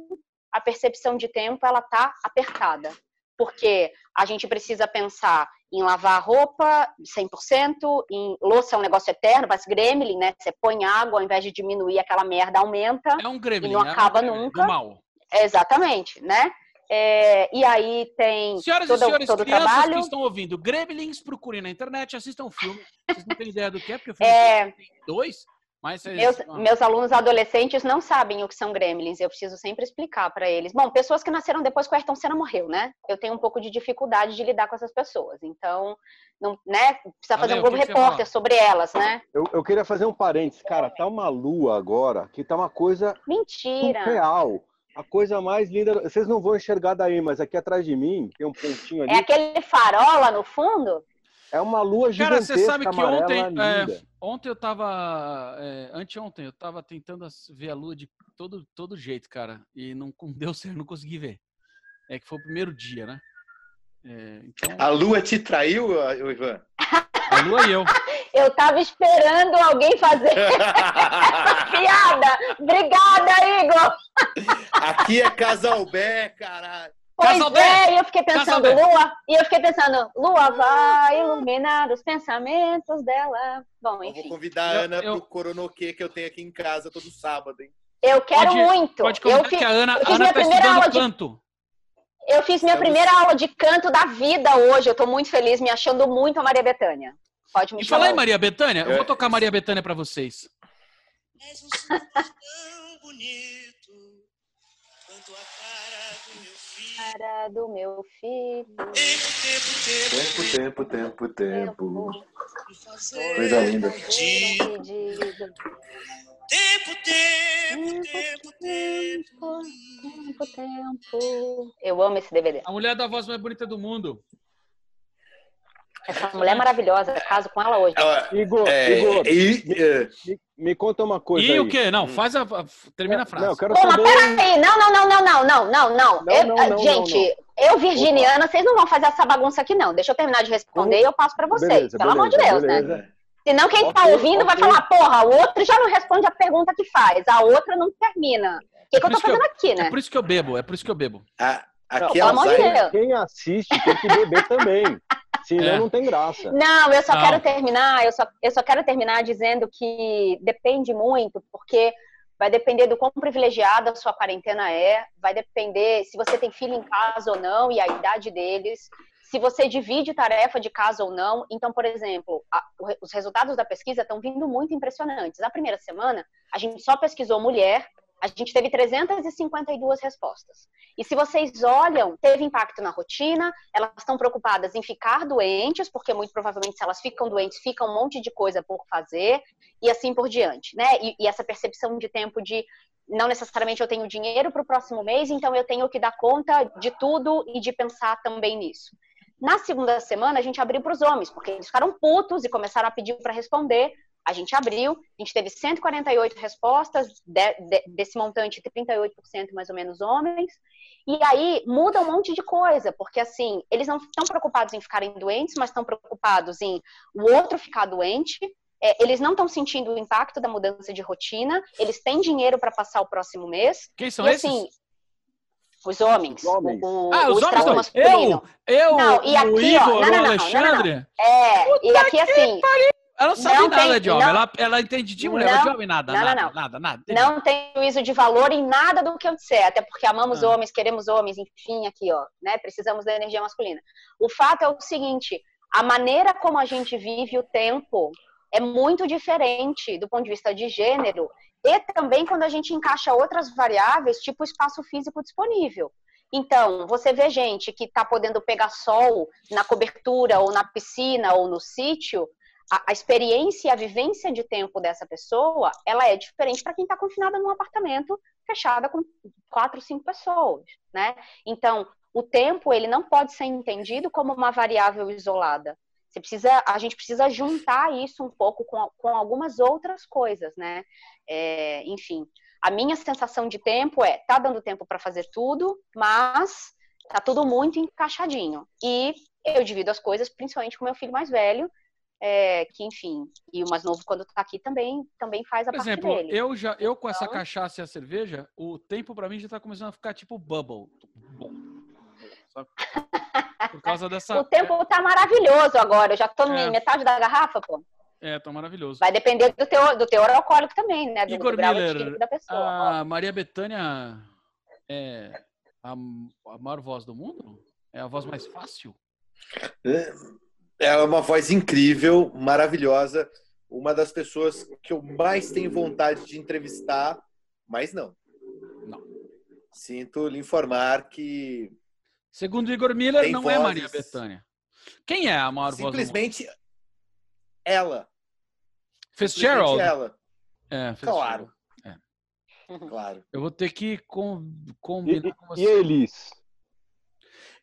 a percepção de tempo ela tá apertada porque a gente precisa pensar em lavar roupa 100%, em louça é um negócio eterno, parece gremlin, né? Você põe água, ao invés de diminuir aquela merda, aumenta. É um gremlin, e não é acaba um nunca. mal. Exatamente, né? É, e aí tem Senhoras todo, e senhores, todo crianças trabalho. que estão ouvindo, Gremlins, procurem na internet, assistam o filme. Vocês não têm ideia do que é, porque o filme é... tem dois. Mas meus, meus, alunos adolescentes não sabem o que são gremlins, eu preciso sempre explicar para eles. Bom, pessoas que nasceram depois que o Ayrton Senna morreu, né? Eu tenho um pouco de dificuldade de lidar com essas pessoas, então, não, né? Precisa fazer um Globo Repórter sobre elas, né? Eu, eu, queria fazer um parênteses, cara, tá uma lua agora que tá uma coisa Mentira. real. A coisa mais linda, vocês não vão enxergar daí, mas aqui atrás de mim tem um pontinho ali. É aquele farol lá no fundo? É uma lua gigantesca, Cara, você sabe que ontem, é, ontem eu tava, é, anteontem eu tava tentando ver a lua de todo, todo jeito, cara, e não deu certo, não consegui ver. É que foi o primeiro dia, né? É, então... A lua te traiu, Ivan? A lua e eu. Eu tava esperando alguém fazer essa piada. Obrigada, Igor. Aqui é Casalbé, caralho. Pois é, e eu fiquei pensando. Lua, e eu fiquei pensando, Lua vai iluminar os pensamentos dela. Bom, enfim. Eu vou convidar a Ana eu, pro Coronoque que eu tenho aqui em casa todo sábado, hein? Eu quero pode, muito. Pode eu fiz, que a Ana, eu fiz Ana minha tá primeira aula canto. De, eu fiz minha Estamos... primeira aula de canto da vida hoje. Eu tô muito feliz, me achando muito a Maria Bethânia. Pode me e falar em Maria Bethânia, eu vou tocar Maria Bethânia para vocês. És um tão bonito quanto a cara do meu filho. Tempo, tempo, tempo, tempo. Coisa linda. Tempo, tempo, tempo, tempo. Tempo, tempo. Eu amo esse DVD. A mulher da voz mais bonita do mundo. Essa mulher é maravilhosa, caso com ela hoje. Igor, é, Igor me, me, conta uma coisa. E aí. o quê? Não, faz a. Termina a é, frase. Não, eu quero Pô, saber... peraí. Não, não, não, não, não, não, não, não. não, eu, não, ah, não gente, eu, virginiana, vocês não vão fazer essa bagunça aqui, não. Deixa eu terminar de responder e eu passo para vocês. Beleza, pelo beleza, amor de Deus, né? beleza. né? Senão quem está ouvindo vai falar, porra, o outro já não responde a pergunta que faz, a outra não termina. O que, é que eu tô fazendo eu, aqui, né? É por isso que eu bebo, é por isso que eu bebo. A, aqui não, é Quem assiste tem que beber também. Senão é. não tem graça. Não, eu só não. quero terminar, eu só, eu só quero terminar dizendo que depende muito, porque vai depender do quão privilegiada a sua quarentena é, vai depender se você tem filho em casa ou não e a idade deles, se você divide tarefa de casa ou não. Então, por exemplo, a, os resultados da pesquisa estão vindo muito impressionantes. Na primeira semana, a gente só pesquisou mulher, a gente teve 352 respostas. E se vocês olham, teve impacto na rotina, elas estão preocupadas em ficar doentes, porque muito provavelmente se elas ficam doentes, fica um monte de coisa por fazer, e assim por diante, né? E, e essa percepção de tempo de não necessariamente eu tenho dinheiro para o próximo mês, então eu tenho que dar conta de tudo e de pensar também nisso. Na segunda semana, a gente abriu para os homens, porque eles ficaram putos e começaram a pedir para responder. A gente abriu, a gente teve 148 respostas, de, de, desse montante, 38% mais ou menos homens. E aí muda um monte de coisa, porque assim, eles não estão preocupados em ficarem doentes, mas estão preocupados em o outro ficar doente. É, eles não estão sentindo o impacto da mudança de rotina, eles têm dinheiro para passar o próximo mês. Quem são e, esses? Assim, os homens. Os homens. O, ah, os homens masculino. Eu, eu, não, e aqui, o Igor, ó, não, não, o Alexandre. Não, é, Puta e aqui assim. Ela não sabe não nada tem, de homem, não, ela, ela entende de mulher, não, de homem nada, não, nada, não, nada, nada. Não tem juízo de valor em nada do que eu disser, até porque amamos ah. homens, queremos homens, enfim, aqui, ó, né? Precisamos da energia masculina. O fato é o seguinte, a maneira como a gente vive o tempo é muito diferente do ponto de vista de gênero e também quando a gente encaixa outras variáveis, tipo o espaço físico disponível. Então, você vê gente que está podendo pegar sol na cobertura, ou na piscina, ou no sítio, a, a, experiência e a vivência de tempo dessa pessoa, ela é diferente para quem está confinada num apartamento fechada com quatro, cinco pessoas, né? Então, o tempo, ele não pode ser entendido como uma variável isolada. Você precisa, a gente precisa juntar isso um pouco com, com algumas outras coisas, né? É, enfim, a minha sensação de tempo é, tá dando tempo para fazer tudo, mas tá tudo muito encaixadinho. E eu divido as coisas, principalmente com meu filho mais velho, é, que enfim, e o mais novo quando tá aqui também também faz a Por parte exemplo, dele. eu já eu com essa então cachaça e a cerveja, o tempo para mim já tá começando a ficar tipo bubble. Por causa dessa O tempo tá maravilhoso agora, eu já tô é. metade da garrafa, pô. É, tá maravilhoso. Vai depender do teu, do teor alcoólico também, né? Do, Igor do grau Miller, da pessoa. A Maria Bethânia é a, a maior voz do mundo? É a voz mais fácil? É, é uma voz incrível, maravilhosa. Uma das pessoas que eu mais tenho vontade de entrevistar, mas não. Não. Sinto lhe informar que. Segundo Igor Miller, não é vozes... é Maria Bethânia. Quem é a maior voz do mundo? Simplesmente ela. Fitzgerald? Ela. É, Claro. É. Claro. Eu vou ter que com, combinar e, com você. E Elis?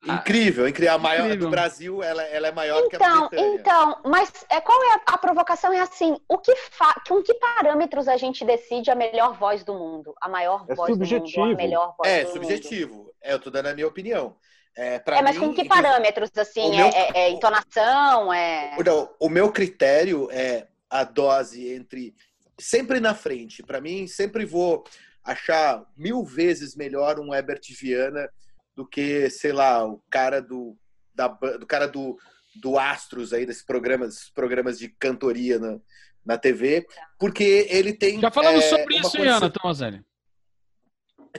Incrível, incrível. A maior incrível. do Brasil, ela, ela é maior então, que a Britânia. Então, mas é, qual é a, a provocação? É assim, o que fa, com que parâmetros a gente decide a melhor voz do mundo? A maior é voz subjetivo. do mundo, a melhor voz É, do subjetivo. Mundo. É, eu tô dando a minha opinião. É, é mas mim, com que parâmetros, assim? Meu, é, é, entonação? É... Não, o meu critério é a dose entre... Sempre na frente. Para mim, sempre vou achar mil vezes melhor um Herbert Viana do que, sei lá, o cara do, da, do cara do, do Astros aí, desses programas, programas de cantoria na, na TV, porque ele tem. Já falamos é, sobre isso, condição... Ana Tomazelli.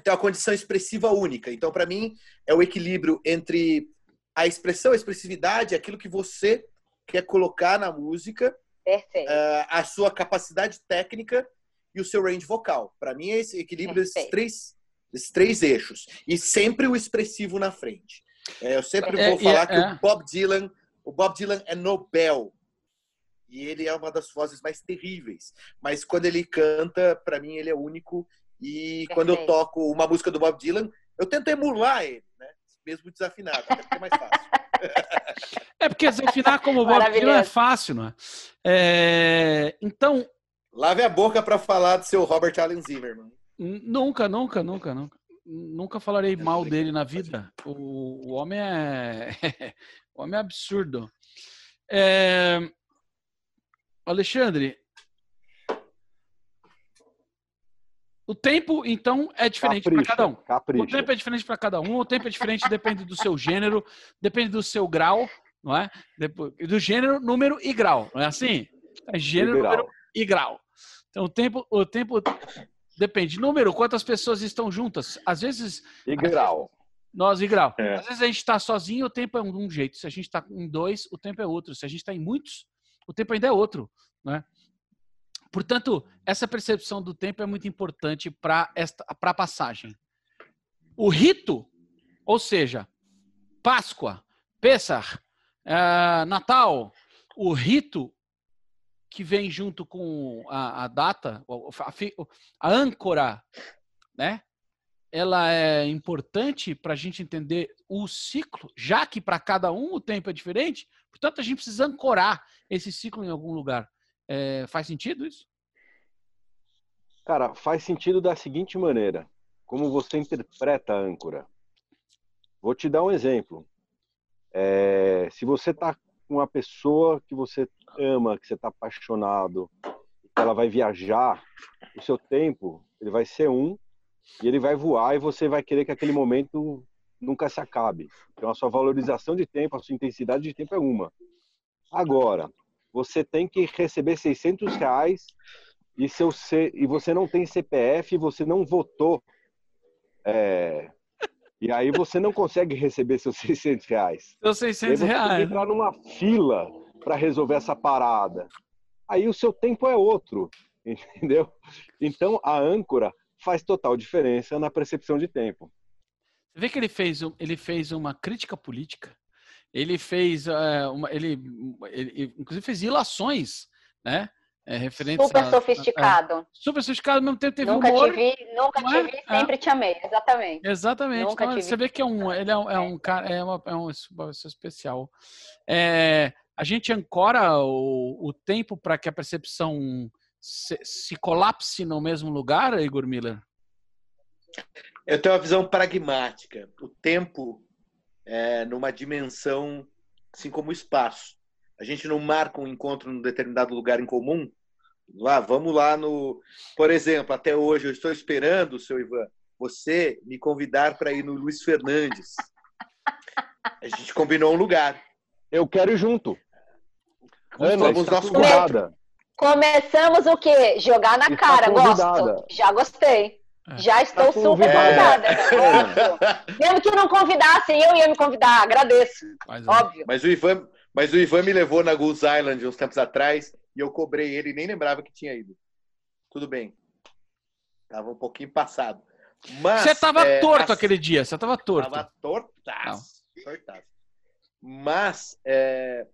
Tem uma condição expressiva única. Então, para mim, é o equilíbrio entre a expressão, a expressividade, aquilo que você quer colocar na música, uh, a sua capacidade técnica e o seu range vocal. Para mim, é esse equilíbrio desses três, esses três eixos. E sempre o expressivo na frente. É, eu sempre é, vou falar é, que o é. Bob Dylan, o Bob Dylan é Nobel. E ele é uma das vozes mais terríveis. Mas quando ele canta, para mim ele é único. E Perfeito. quando eu toco uma música do Bob Dylan, eu tento emular ele, né? Mesmo desafinado, até é mais fácil. é porque desafinar como o Bob Dylan é fácil, não é? é... Então. Lave a boca para falar do seu Robert Allen Zimmerman. Nunca, nunca, nunca, nunca. Nunca falarei mal dele na vida. O, o homem é. o homem é absurdo. É... Alexandre. O tempo, então, é diferente para cada um. Capricha. O tempo é diferente para cada um. O tempo é diferente, depende do seu gênero, depende do seu grau, não é? Do gênero, número e grau, não é assim? É gênero, e número e grau. Então, o tempo, o tempo Depende. Número, quantas pessoas estão juntas. Às vezes. E grau. Nós e grau. É. Às vezes a gente está sozinho, o tempo é um, um jeito. Se a gente está em dois, o tempo é outro. Se a gente está em muitos, o tempo ainda é outro. Né? Portanto, essa percepção do tempo é muito importante para a passagem. O rito, ou seja, Páscoa, Pessah, uh, Natal, o rito que vem junto com a, a data, a, a, âncora, né? Ela é importante para a gente entender o ciclo, já que para cada um o tempo é diferente. Portanto, a gente precisa ancorar esse ciclo em algum lugar. É, faz sentido isso? Cara, faz sentido da seguinte maneira: como você interpreta a âncora. Vou te dar um exemplo. É, se você está com uma pessoa que você ama, que você está apaixonado, ela vai viajar, o seu tempo ele vai ser um e ele vai voar e você vai querer que aquele momento nunca se acabe. Então a sua valorização de tempo, a sua intensidade de tempo é uma. Agora, você tem que receber 600 reais e, seu C, e você não tem CPF, você não votou. É, e aí você não consegue receber seus 600 reais. Seus 600 reais. Você tem que entrar numa fila para resolver essa parada. Aí o seu tempo é outro, entendeu? Então a âncora faz total diferença na percepção de tempo. Você vê que ele fez, ele fez uma crítica política ele fez, uh, uma, ele, ele, inclusive fez ilações, né? É, referentes super a, sofisticado. A, a, super sofisticado, ao mesmo tempo teve nunca humor. Te vi, nunca te é? vi, sempre é. te amei, exatamente. Exatamente. Então, você vi. vê que é um, ele é um, é um cara, é, uma, é um especial. É, a gente ancora o, o tempo para que a percepção se, se colapse no mesmo lugar, Igor Miller? Eu tenho uma visão pragmática. O tempo é, numa dimensão assim como o espaço. A gente não marca um encontro num determinado lugar em comum. Lá, vamos lá no. Por exemplo, até hoje eu estou esperando, seu Ivan, você me convidar para ir no Luiz Fernandes. A gente combinou um lugar. Eu quero ir junto. Ana, Vamos tá nosso convidada. Começamos o quê? Jogar na está cara. Gosto. Já gostei. É. Já estou tá super convidada. É. Mesmo que não convidassem, eu ia me convidar. Agradeço. Mas, é. óbvio. Mas o, Ivan, mas o Ivan me levou na Goose Island uns tempos atrás e eu cobrei ele e nem lembrava que tinha ido. Tudo bem. Tava um pouquinho passado. Mas, você tava é, torto aquele dia. Você tava torto. Tava tortaço. Tortaço. Mas é,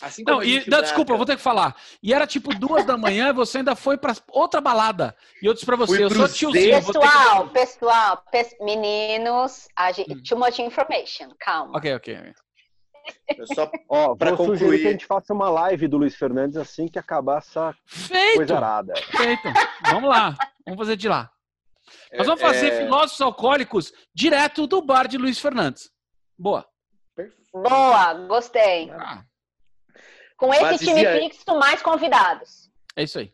Assim não, e, não, desculpa, eu vou ter que falar. E era tipo duas da manhã, você ainda foi para outra balada. E eu disse para você, eu sou tiozinho. Pessoal, que... pessoal, meninos, gente, hum. too much information, calma. Ok, ok. Só Ó, pra vou concluir... sugerir que a gente faça uma live do Luiz Fernandes assim que acabar essa Feito. coisa arada. Feito. Vamos lá, vamos fazer de lá. Nós vamos fazer é... filósofos alcoólicos direto do bar de Luiz Fernandes. Boa. Boa, gostei. Ah. Com esse Mas time dizia... fixo, mais convidados. É isso aí.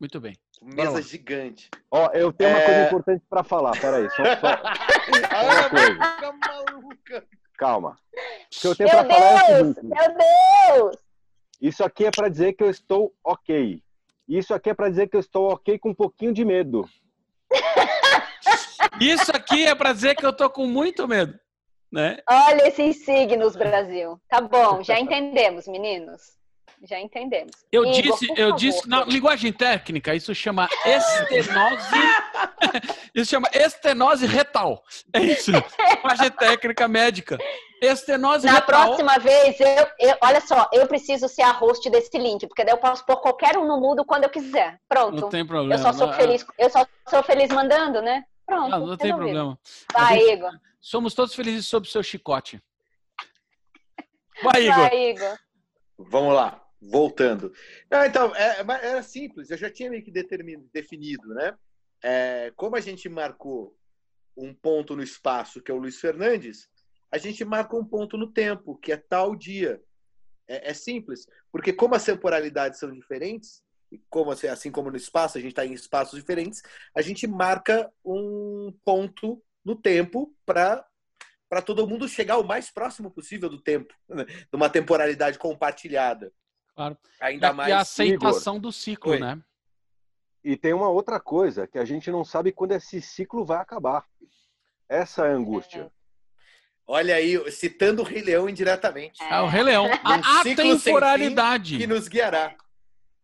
Muito bem. Mesa gigante. Ó, eu tenho é... uma coisa importante para falar. Peraí, só, só... uma coisa. maluca. Calma. O que eu tenho para falar é o seguinte. Meu Deus! Isso aqui é para dizer que eu estou ok. Isso aqui é para dizer que eu estou ok com um pouquinho de medo. Isso aqui é para dizer que eu tô com muito medo. Né? Olha esses signos, Brasil. Tá bom, já entendemos, meninos. Já entendemos. Eu Igor, disse, eu favor. disse, na linguagem técnica, isso chama estenose. isso chama estenose retal. É isso. Linguagem técnica médica. Estenose Na retal. próxima vez, eu, eu, olha só, eu preciso ser a host desse link, porque daí eu posso pôr qualquer um no mudo quando eu quiser. Pronto. Não tem problema. Eu só sou feliz, eu só sou feliz mandando, né? Pronto. Não, não tem problema. Vai, gente, Igor. Somos todos felizes sob o seu chicote. Vai, Igor. Vai, Igor. Vamos lá, voltando. Não, então, é, é, era simples, eu já tinha meio que definido, né? É, como a gente marcou um ponto no espaço, que é o Luiz Fernandes, a gente marca um ponto no tempo, que é tal dia. É, é simples, porque como as temporalidades são diferentes, como assim, assim como no espaço, a gente está em espaços diferentes, a gente marca um ponto no tempo para para todo mundo chegar o mais próximo possível do tempo, né? de uma temporalidade compartilhada. Claro. Ainda e, mais. E a aceitação Igor. do ciclo, Oi. né? e tem uma outra coisa, que a gente não sabe quando esse ciclo vai acabar. Essa é a angústia. Olha aí, citando o Rei Leão indiretamente. É, o Rei Leão. A temporalidade Que nos guiará.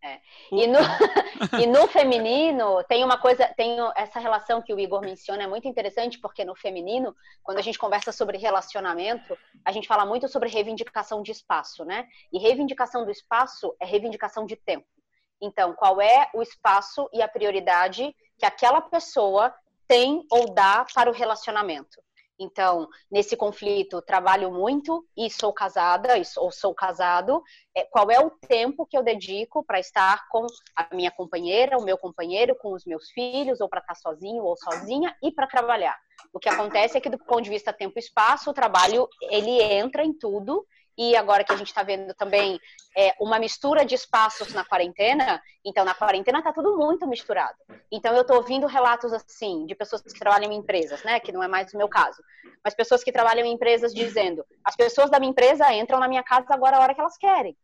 É. E, no, e no feminino tem uma coisa, tem essa relação que o Igor menciona é muito interessante porque no feminino, quando a gente conversa sobre relacionamento, a gente fala muito sobre reivindicação de espaço, né? E reivindicação do espaço é reivindicação de tempo. Então, qual é o espaço e a prioridade que aquela pessoa tem ou dá para o relacionamento? Então, nesse conflito, trabalho muito e sou casada, ou sou casado. É, qual é o tempo que eu dedico para estar com a minha companheira, o meu companheiro, com os meus filhos, ou para estar sozinho ou sozinha e para trabalhar? O que acontece é que, do ponto de vista tempo e espaço, o trabalho ele entra em tudo e agora que a gente está vendo também é, uma mistura de espaços na quarentena, então na quarentena está tudo muito misturado. Então eu estou ouvindo relatos assim de pessoas que trabalham em empresas, né, que não é mais o meu caso, mas pessoas que trabalham em empresas dizendo: as pessoas da minha empresa entram na minha casa agora a hora que elas querem,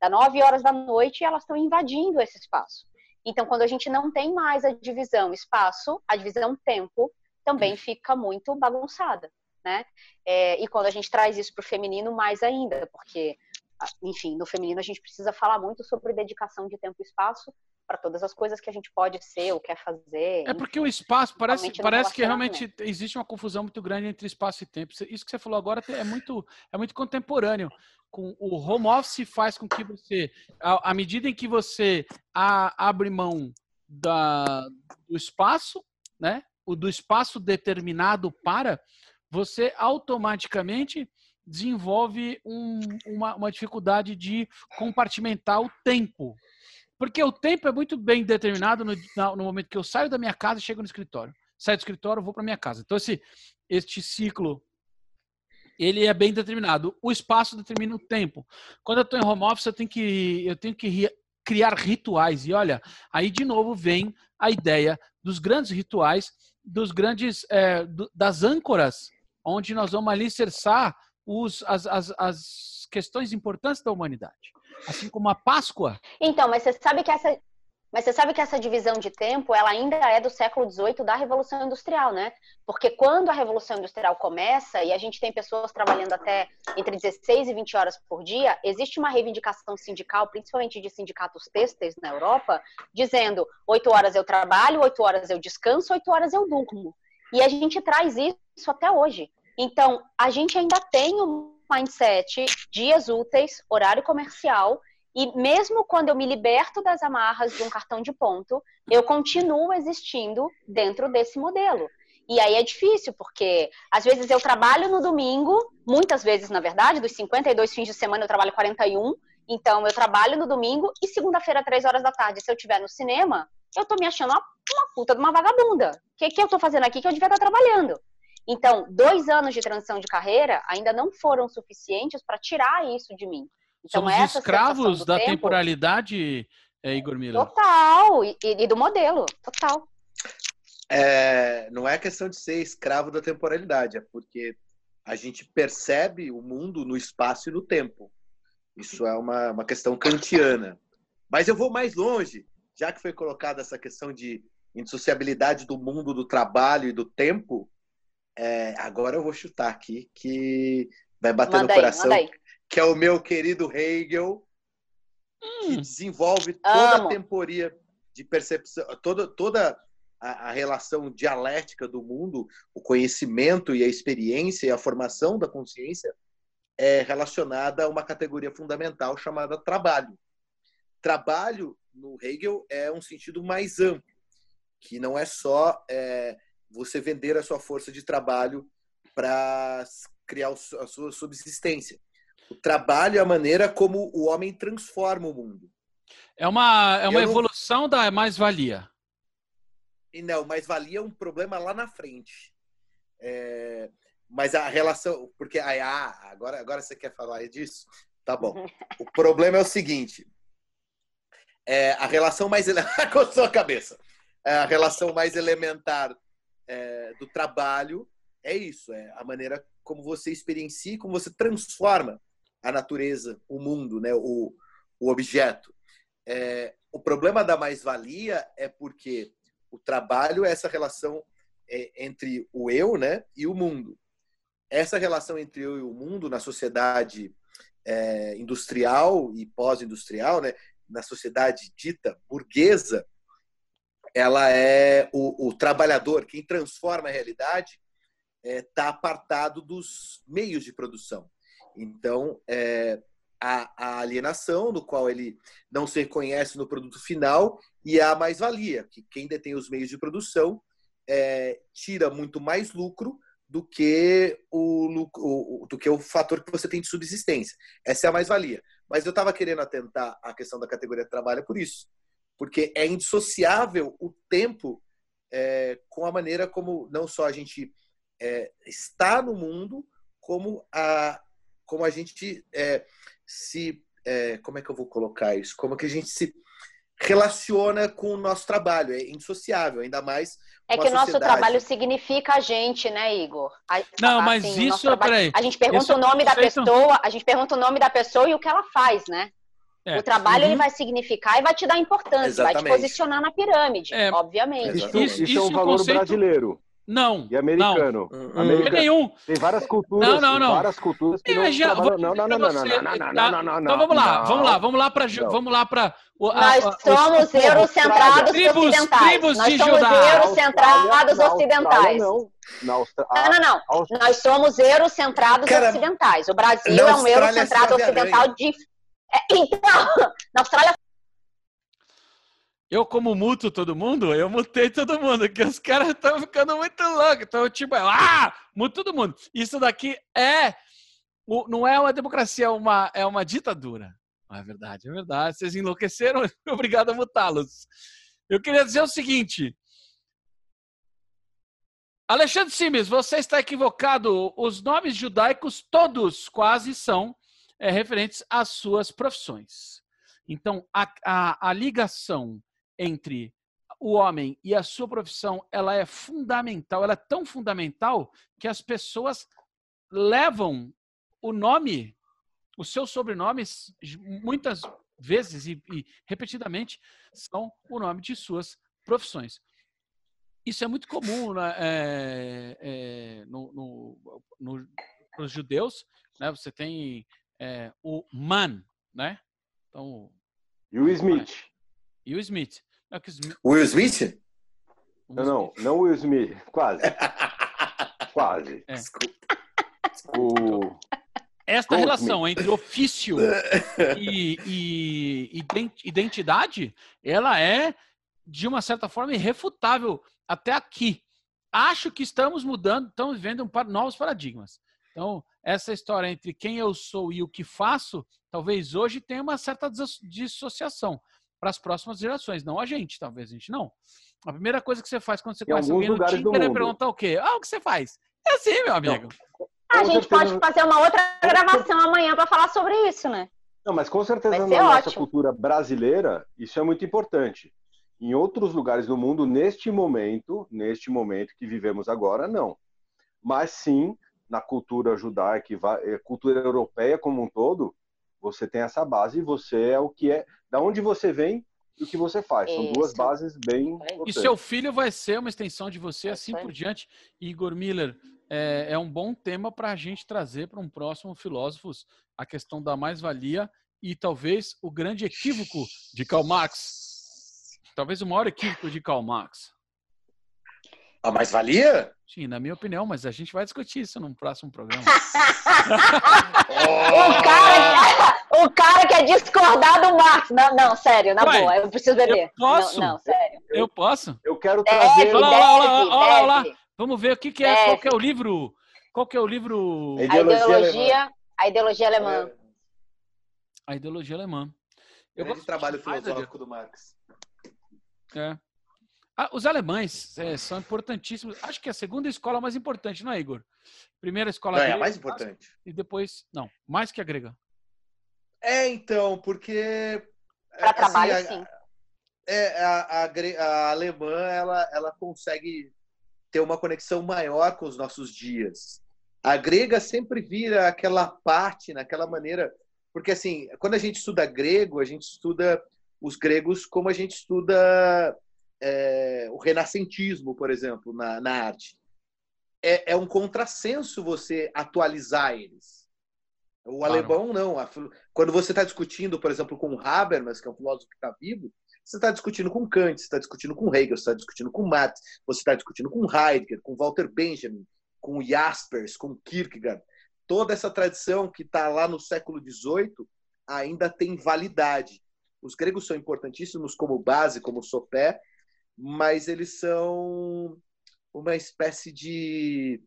da 9 horas da noite, elas estão invadindo esse espaço. Então quando a gente não tem mais a divisão espaço, a divisão tempo também fica muito bagunçada né? É, e quando a gente traz isso para o feminino, mais ainda, porque, enfim, no feminino a gente precisa falar muito sobre dedicação de tempo e espaço para todas as coisas que a gente pode ser ou quer fazer. É porque o espaço parece, parece que realmente existe uma confusão muito grande entre espaço e tempo. Isso que você falou agora é muito, é muito contemporâneo. Com o home office faz com que você, à medida em que você abre mão da, do espaço, né? O do espaço determinado para, você automaticamente desenvolve um, uma, uma dificuldade de compartimentar o tempo. Porque o tempo é muito bem determinado no, no momento que eu saio da minha casa e chego no escritório. Saio do escritório, vou para minha casa. Então, esse, este ciclo ele é bem determinado. O espaço determina o tempo. Quando eu estou em home office, eu tenho que, eu tenho que criar rituais. E olha, aí de novo vem a ideia dos grandes rituais, dos grandes, é, do, das âncoras onde nós vamos alicerçar os, as, as, as questões importantes da humanidade. Assim como a Páscoa. Então, mas você sabe que essa, mas você sabe que essa divisão de tempo, ela ainda é do século XVIII da Revolução Industrial, né? Porque quando a Revolução Industrial começa e a gente tem pessoas trabalhando até entre 16 e 20 horas por dia, existe uma reivindicação sindical, principalmente de sindicatos têxteis na Europa, dizendo 8 horas eu trabalho, 8 horas eu descanso, 8 horas eu durmo. E a gente traz isso até hoje. Então, a gente ainda tem um mindset dias úteis, horário comercial, e mesmo quando eu me liberto das amarras de um cartão de ponto, eu continuo existindo dentro desse modelo. E aí é difícil, porque às vezes eu trabalho no domingo, muitas vezes, na verdade, dos 52 fins de semana eu trabalho 41, então eu trabalho no domingo e segunda-feira, três horas da tarde, se eu estiver no cinema, eu tô me achando uma, uma puta de uma vagabunda. O que, que eu tô fazendo aqui que eu devia estar trabalhando? Então, dois anos de transição de carreira ainda não foram suficientes para tirar isso de mim. Então, Somos essa escravos da tempo, temporalidade, é, Igor Miller. Total, e, e, do modelo, total. É, não é questão de ser escravo da temporalidade, é porque a gente percebe o mundo no espaço e no tempo. Isso é uma, uma questão kantiana. Mas eu vou mais longe, já que foi colocada essa questão de indissociabilidade do mundo do trabalho e do tempo, é, agora eu vou chutar aqui que vai bater manda no coração, aí, que é o meu querido Hegel, hum, que desenvolve toda amo. a temporia de percepção, toda, toda a, a, relação dialética do mundo, o conhecimento e a experiência e a formação da consciência é relacionada a uma categoria fundamental chamada trabalho. Trabalho, no Hegel, é um sentido mais amplo, que não é só é, você vender a sua força de trabalho para criar a sua subsistência. O trabalho é a maneira como o homem transforma o mundo. É uma, é uma evolução não... da mais-valia. E não, mais-valia é um problema lá na frente. É... Mas a relação. Porque ah, agora, agora você quer falar disso? Tá bom. O problema é o seguinte: é, a relação mais. Coçou a cabeça. É, a relação mais elementar é, do trabalho é isso, é a maneira como você experiencia, como você transforma a natureza, o mundo, né, o, o objeto. É, o problema da mais-valia é porque o trabalho é essa relação é, entre o eu né, e o mundo. Essa relação entre eu e o mundo na sociedade é, industrial e pós-industrial, né, na sociedade dita burguesa, ela é o, o trabalhador, quem transforma a realidade está é, tá apartado dos meios de produção. Então, é, a, a, alienação, no qual ele não se reconhece no produto final, e a mais-valia, que quem detém os meios de produção é, tira muito mais lucro do que o, o, do que o fator que você tem de subsistência. Essa é a mais-valia. Mas eu estava querendo atentar à questão da categoria de trabalho por isso. Porque é indissociável o tempo é, com a maneira como não só a gente é, está no mundo, como a, como a gente é, se. É, como é que eu vou colocar isso? Como que a gente se relaciona com o nosso trabalho, é indissociável, ainda mais. É que o nosso trabalho significa a gente, né, Igor? A, não, mas assim, isso, trabalho, peraí. A gente pergunta o nome da pessoa, a gente pergunta o nome da pessoa e o que ela faz, né? É. O trabalho uhum. ele vai significar e vai te dar importância, Exatamente. vai te posicionar na pirâmide, é. obviamente. Isso, isso, isso, é um valor conceito... brasileiro. Não. E americano. Não. Americano. Nenhum. Tem várias culturas. Não, não, não. Várias culturas que não já, trabalham. Não, não, não, não, não, não, não, não, não, Então vamos lá, vamos lá, vamos lá para vamos lá para nós somos eurocentrados ocidentais. Tribos Nós somos eurocentrados ocidentais. Não, não, não. Nós somos eurocentrados ocidentais. O Brasil é um eurocentrado ocidental de. Então, na Austrália eu, como muto todo mundo, eu mutei todo mundo, que os caras estão ficando muito loucos. Então, tipo, ah, muto todo mundo. Isso daqui é. Não é uma democracia, é uma, é uma ditadura. É verdade, é verdade. Vocês enlouqueceram, obrigado a mutá-los. Eu queria dizer o seguinte. Alexandre Simes, você está equivocado. Os nomes judaicos, todos quase, são é, referentes às suas profissões. Então, a, a, a ligação entre o homem e a sua profissão, ela é fundamental, ela é tão fundamental que as pessoas levam o nome, os seus sobrenomes, muitas vezes e, e repetidamente, são o nome de suas profissões. Isso é muito comum né, é, é, no, no, no, nos judeus. Né? Você tem é, o man, né? Então, e o Smith. E o Smith. É Will Smith? Não, não, não Will Smith. Quase. Quase. É. O... Esta relação entre ofício e, e, identidade, ela é, de uma certa forma, irrefutável até aqui. Acho que estamos mudando, estamos vivendo um, novos paradigmas. Então, essa história entre quem eu sou e o que faço, talvez hoje tenha uma certa dissociação para as próximas gerações, não a gente, talvez a gente não. A primeira coisa que você faz quando você em conhece alguém no Tinder é perguntar o quê? Ah, o que você faz? É assim, meu amigo. Não. A gente pode fazer uma outra gravação amanhã para falar sobre isso, né? Não, mas com certeza na ótimo. nossa cultura brasileira, isso é muito importante. Em outros lugares do mundo, neste momento, neste momento que vivemos agora, não. Mas sim, na cultura judaica, eh, cultura europeia como um todo, você tem essa base e você é o que é, da onde você vem e o que você faz. São Isso. duas bases bem. E seu filho vai ser uma extensão de você, assim por diante. Igor Miller, é, é um bom tema para a gente trazer para um próximo Filósofos a questão da mais-valia e talvez o grande equívoco de Karl Marx. Talvez o maior equívoco de Karl Marx. A mais-valia? Sim, na minha opinião, mas a gente vai discutir isso num próximo programa. o, cara, o cara quer discordar do Marx. Não, não sério, na Ué, boa, eu preciso beber. Eu posso? Não, não sério. Eu posso? Eu quero trazer... Deve, olha lá, olha lá, olha lá, Vamos ver o que, que é, deve. qual que é o livro... Qual que é o livro... A ideologia, a ideologia, a ideologia alemã. A ideologia alemã. Eu gosto de trabalho filosófico do Marx. É. Ah, os alemães é, são importantíssimos. Acho que é a segunda escola mais importante, não é, Igor? Primeira escola não, grega, é a mais importante. E depois, não, mais que a grega. É, então, porque. Para assim, trabalho, a, sim. É, a, a, a, alemã, ela, ela consegue ter uma conexão maior com os nossos dias. A grega sempre vira aquela parte, naquela maneira. Porque, assim, quando a gente estuda grego, a gente estuda os gregos como a gente estuda é, o renascentismo, por exemplo, na, na arte. É, é, um contrassenso você atualizar eles. O claro. alemão não. Quando você está discutindo, por exemplo, com Habermas, que é um filósofo que está vivo, você está discutindo com Kant, você está discutindo com Hegel, você está discutindo com Marx, você está discutindo com Heidegger, com Walter Benjamin, com Jaspers, com Kierkegaard. Toda essa tradição que está lá no século XVIII ainda tem validade. Os gregos são importantíssimos como base, como sopé, mas eles são uma espécie de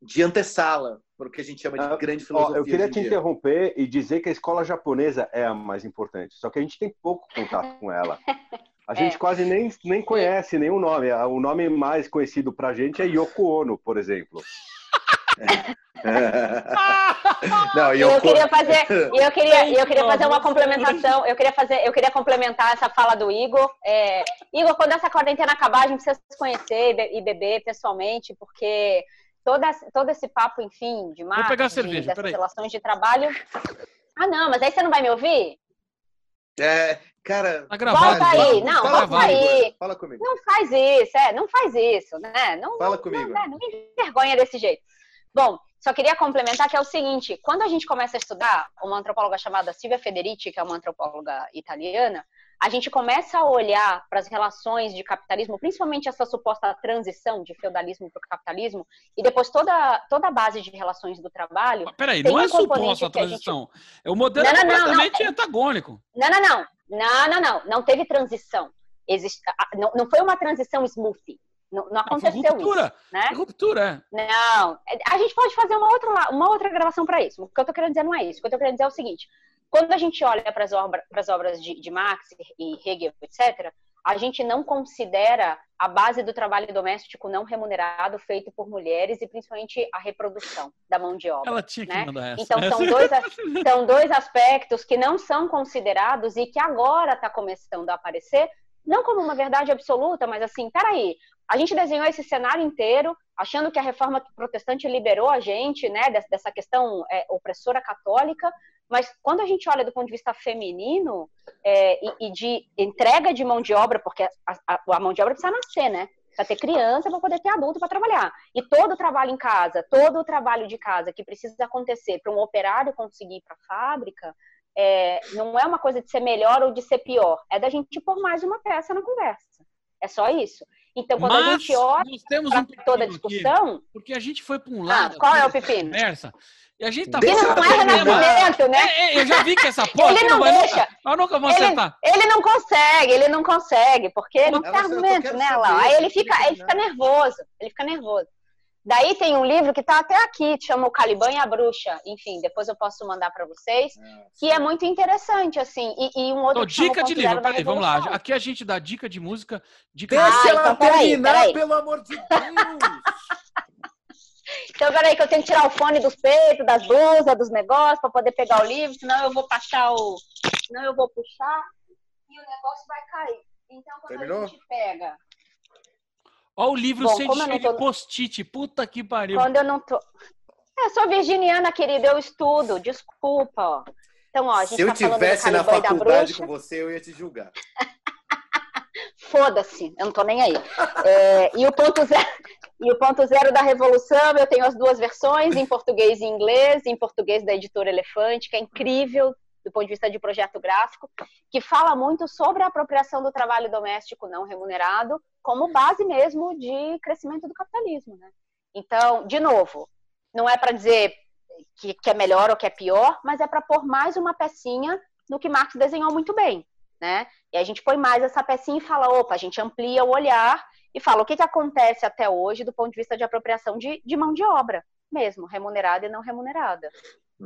de antessala para o que a gente chama de ah, grande filosofia. Ó, eu queria te dia. interromper e dizer que a escola japonesa é a mais importante, só que a gente tem pouco contato com ela. A é. gente quase nem, nem conhece nenhum nome. O nome mais conhecido para a gente é Yoko Ono, por exemplo. Não, eu, eu queria fazer, eu queria, eu queria fazer uma complementação. Eu queria fazer, eu queria complementar essa fala do Igor. É, Igor, quando essa quarentena acabar, a gente precisa se conhecer e beber pessoalmente, porque toda, todo esse papo, enfim, de marketing, pegar cerveja, dessas relações de trabalho. Ah, não, mas aí você não vai me ouvir? É, cara. Tá gravado, volta aí, não, fala volta aí. Fala comigo. Não faz isso, é, não faz isso, né? Não, fala comigo. Não, não me envergonha desse jeito. Bom, só queria complementar que é o seguinte: quando a gente começa a estudar, uma antropóloga chamada Silvia Federici, que é uma antropóloga italiana, a gente começa a olhar para as relações de capitalismo, principalmente essa suposta transição de feudalismo para o capitalismo, e depois toda, toda a base de relações do trabalho. Mas peraí, não é suposta a transição. Gente... É o modelo não, não, completamente não, não. antagônico. Não, não, não. Não, não, não. Não teve transição. Existe, não, não foi uma transição smoothie. Não, não aconteceu não, ruptura, isso. Né? ruptura. Não. A gente pode fazer uma outra, uma outra gravação para isso. O que eu estou querendo dizer não é isso. O que eu estou querendo dizer é o seguinte: quando a gente olha para as obra, obras de, de Marx e Hegel, etc., a gente não considera a base do trabalho doméstico não remunerado feito por mulheres e principalmente a reprodução da mão de obra. Ela tinha que né? mandar essa. Então são dois, são dois aspectos que não são considerados e que agora está começando a aparecer, não como uma verdade absoluta, mas assim, peraí, a gente desenhou esse cenário inteiro achando que a reforma protestante liberou a gente, né, dessa questão é, opressora católica, mas quando a gente olha do ponto de vista feminino é, e, e, de entrega de mão de obra, porque a, a, a mão de obra precisa nascer, né? Precisa ter criança para poder ter adulto para trabalhar. E todo o trabalho em casa, todo o trabalho de casa que precisa acontecer para um operário conseguir ir para a fábrica, é, não é uma coisa de ser melhor ou de ser pior. É da gente pôr mais uma peça na conversa. É só isso. Então, quando Mas a gente olha um toda a discussão. Aqui, porque a gente foi para um ah, lado. Ah, qual é o pepino? Conversa, e a gente tá Ele não é renascimento, né? É, é, eu já vi que essa porra ele não, deixa. Nunca, eu nunca vou acertar. Ele, ele, não consegue, ele não consegue, porque não tem argumento, né, lá. Aí ele fica, ele fica nervoso, ele fica nervoso. Daí tem um livro que está até aqui, chama O Caliban e a Bruxa. Enfim, depois eu posso mandar para vocês, é, que é muito interessante, assim. E, e um outro Tô, dica de livro, peraí, vamos lá. Aqui a gente dá dica de música. Dica Deixa ah, ela então, terminar, peraí, peraí. pelo amor de Deus! Então, peraí que eu tenho que tirar o fone dos peitos, das blusas, dos negócios, para poder pegar o livro, senão eu vou passar o. Senão eu vou puxar e o negócio vai cair. Então, quando Terminou? a gente pega. Olha o livro Bom, cheio tô... de post-it, puta que pariu. Quando eu não tô. Eu sou virginiana, querida, eu estudo, desculpa, ó. Então, ó, a gente Se eu tá tivesse na faculdade com você, eu ia te julgar. Foda-se, eu não tô nem aí. É, e, o ponto zero, e o ponto zero da revolução, eu tenho as duas versões, em português e inglês, em português da editora Elefante, que é incrível do ponto de vista de projeto gráfico, que fala muito sobre a apropriação do trabalho doméstico não remunerado como base mesmo de crescimento do capitalismo. Né? Então, de novo, não é para dizer que, que, é melhor ou que é pior, mas é para pôr mais uma pecinha no que Marx desenhou muito bem. Né? E a gente põe mais essa pecinha e fala, opa, a gente amplia o olhar e fala o que, que acontece até hoje do ponto de vista de apropriação de, de mão de obra mesmo, remunerada e não remunerada.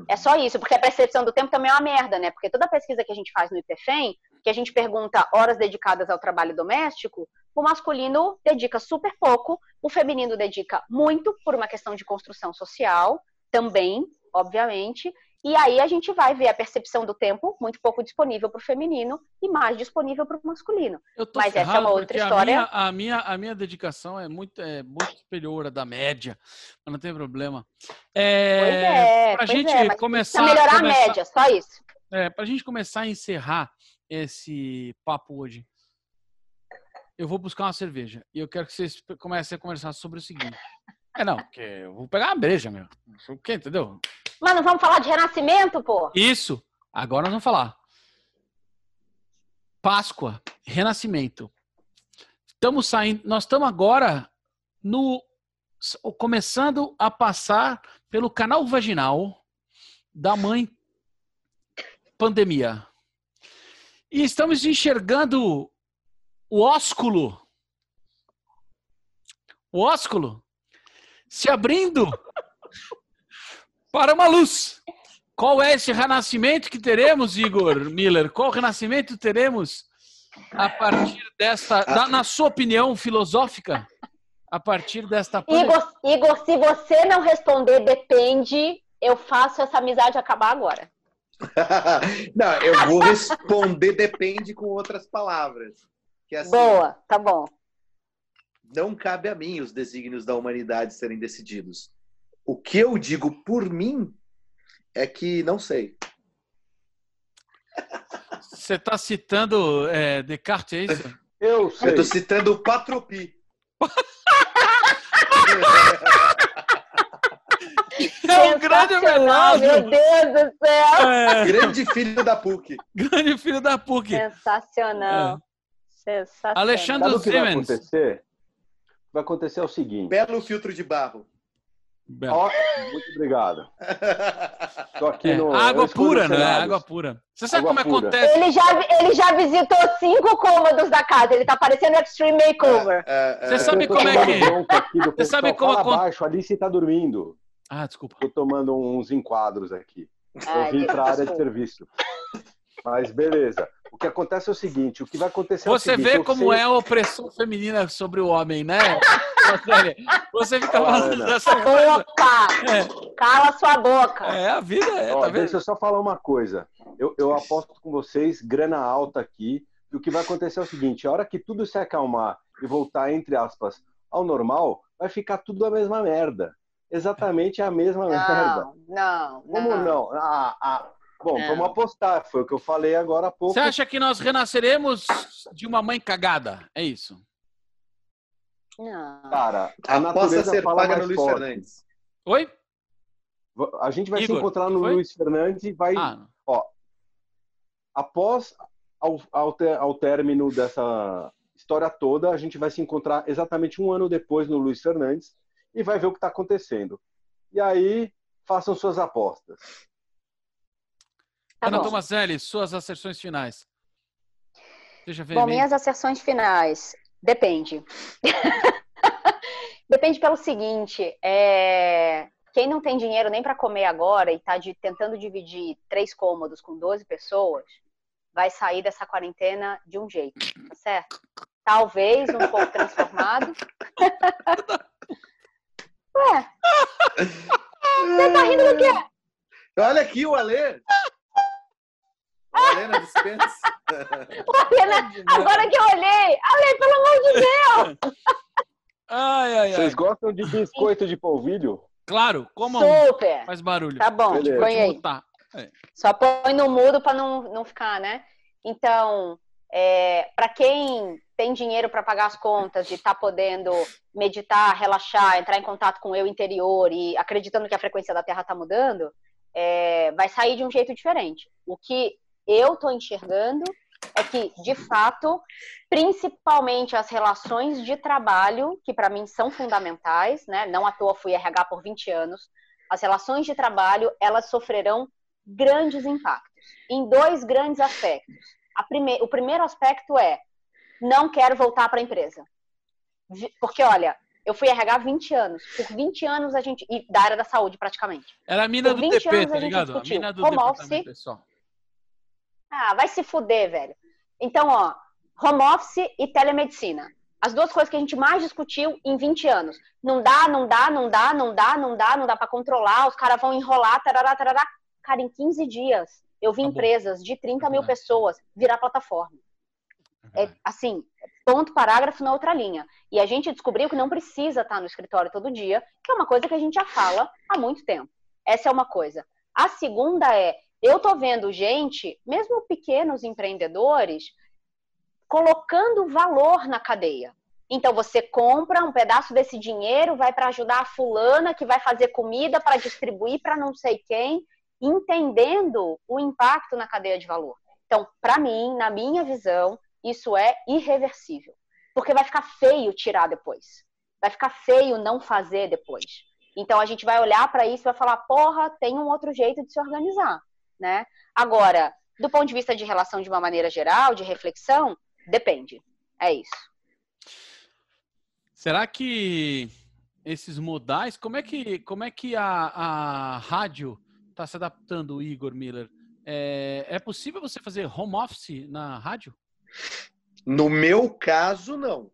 É só isso, porque a percepção do tempo também é uma merda, né? Porque toda pesquisa que a gente faz no IPFEM, que a gente pergunta horas dedicadas ao trabalho doméstico, o masculino dedica super pouco, o feminino dedica muito por uma questão de construção social, também, obviamente, e aí a gente vai ver a percepção do tempo muito pouco disponível para o feminino e mais disponível para o masculino. Mas essa é uma outra história. A minha, a minha, a minha dedicação é muito, é muito superior à da média, mas não tem problema. É, pois é, para a gente é, começar melhorar começar, a média, só isso. É, para a gente começar a encerrar esse papo hoje. Eu vou buscar uma cerveja e eu quero que vocês comecem a conversar sobre o seguinte. É, não, porque eu vou pegar uma breja, meu. O quê, entendeu? Mano, vamos falar de renascimento, pô? Isso. Agora nós vamos falar. Páscoa, renascimento. Estamos saindo, nós estamos agora no começando a passar pelo canal vaginal da mãe pandemia. E estamos enxergando o ósculo. O ósculo se abrindo para uma luz. Qual é esse renascimento que teremos, Igor Miller? Qual renascimento teremos a partir desta, da, na sua opinião filosófica, a partir desta. Igor, Igor, se você não responder, depende, eu faço essa amizade acabar agora. não, eu vou responder depende com outras palavras. Que assim, Boa, tá bom. Não cabe a mim os desígnios da humanidade serem decididos. O que eu digo por mim é que não sei. Você está citando é, Descartes, é isso? Eu sei. Eu estou citando o Patropi. É um grande velado. Meu Deus do céu. É. Grande filho da PUC. Grande filho da PUC. Sensacional. É. Sensacional. Alexandre Sabe Siemens. Vai acontecer? vai acontecer o seguinte. Belo filtro de barro. Ó, muito obrigado. Tô aqui é, no, água pura, né? Água pura. Você sabe água como pura. acontece? Ele já, ele já visitou cinco cômodos da casa. Ele tá parecendo Extreme Makeover. É, é, é. Você sabe como é que... Você sabe como acontece? Abaixo, ali você tá dormindo. Ah, desculpa. Tô tomando uns enquadros aqui. Eu vim para a área de serviço. Mas beleza. O que acontece é o seguinte: o que vai acontecer Você é o seguinte, vê como sei... é a opressão feminina sobre o homem, né? Você fica falando dessa coisa. É. Cala sua boca! É, a vida é. Ó, tá deixa eu só falar uma coisa. Eu, eu aposto com vocês, grana alta aqui. E o que vai acontecer é o seguinte: a hora que tudo se acalmar e voltar, entre aspas, ao normal, vai ficar tudo a mesma merda. Exatamente a mesma não, merda. Não, não. Como não? Ah, ah, Bom, é. vamos apostar. Foi o que eu falei agora há pouco. Você acha que nós renasceremos de uma mãe cagada? É isso? Não. Cara, a, a natureza ser fala paga no Luiz forte. Fernandes. Oi? A gente vai Igor, se encontrar no Luiz Fernandes e vai. Ah. Ó, após ao, ao, ter, ao término dessa história toda, a gente vai se encontrar exatamente um ano depois no Luiz Fernandes e vai ver o que está acontecendo. E aí, façam suas apostas. Tá Ana Tomazelli, suas asserções finais. Deixa ver bom, minhas asserções finais. Depende. Depende pelo seguinte, é... quem não tem dinheiro nem para comer agora e está de... tentando dividir três cômodos com 12 pessoas, vai sair dessa quarentena de um jeito, tá certo? Talvez um pouco transformado. Ué? Você tá rindo do quê? Olha aqui o Alê. Helena dispensa. Helena, agora que eu olhei, Ale, pelo amor de Deus! Ai, ai, Vocês gostam de biscoito de polvilho? Claro, como Super. faz barulho. Tá bom, Beleza. põe aí. É. Só põe no mudo para não, não ficar, né? Então, é, para quem tem dinheiro para pagar as contas e está podendo meditar, relaxar, entrar em contato com o eu interior e acreditando que a frequência da Terra está mudando, é, vai sair de um jeito diferente. O que eu estou enxergando é que, de fato, principalmente as relações de trabalho, que para mim são fundamentais, né? Não à toa fui RH por 20 anos. As relações de trabalho, elas sofrerão grandes impactos em dois grandes aspectos. Prime... O primeiro aspecto é não quero voltar para a empresa. Porque, olha, eu fui RH há 20 anos. Por 20 anos a gente. E da área da saúde, praticamente. Era a mina do DP, tá ligado? A mina do home office, pessoal. Ah, vai se fuder, velho. Então, ó, home office e telemedicina. As duas coisas que a gente mais discutiu em 20 anos. Não dá, não dá, não dá, não dá, não dá, não dá para controlar, os caras vão enrolar, tarará, tarará. Cara, em 15 dias, eu vi tá empresas de 30 mil pessoas virar plataforma. É, assim, ponto, parágrafo na outra linha. E a gente descobriu que não precisa estar no escritório todo dia, que é uma coisa que a gente já fala há muito tempo. Essa é uma coisa. A segunda é, eu tô vendo gente, mesmo pequenos empreendedores, colocando valor na cadeia. Então você compra um pedaço desse dinheiro, vai para ajudar a fulana que vai fazer comida para distribuir para não sei quem, entendendo o impacto na cadeia de valor. Então, para mim, na minha visão, isso é irreversível, porque vai ficar feio tirar depois. Vai ficar feio não fazer depois. Então a gente vai olhar para isso e vai falar, porra, tem um outro jeito de se organizar, né? Agora, do ponto de vista de relação de uma maneira geral, de reflexão, depende. É isso. Será que esses modais, como é que, como é que a, a rádio está se adaptando, Igor Miller? É, é possível você fazer home office na rádio? No meu caso, não.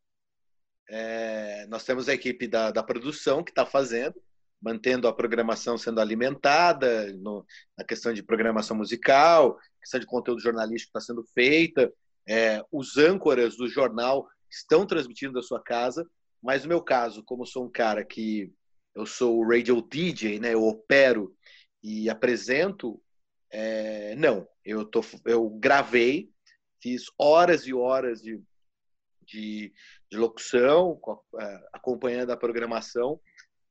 É, nós temos a equipe da, da produção que está fazendo, mantendo a programação sendo alimentada, no, na questão de programação musical, questão de conteúdo jornalístico está sendo feita, é, os âncoras do jornal estão transmitindo da sua casa, mas no meu caso, como sou um cara que eu sou o radio DJ, né? Eu opero e apresento. É, não, eu tô, eu gravei, fiz horas e horas de, de, de locução, é, acompanhando a programação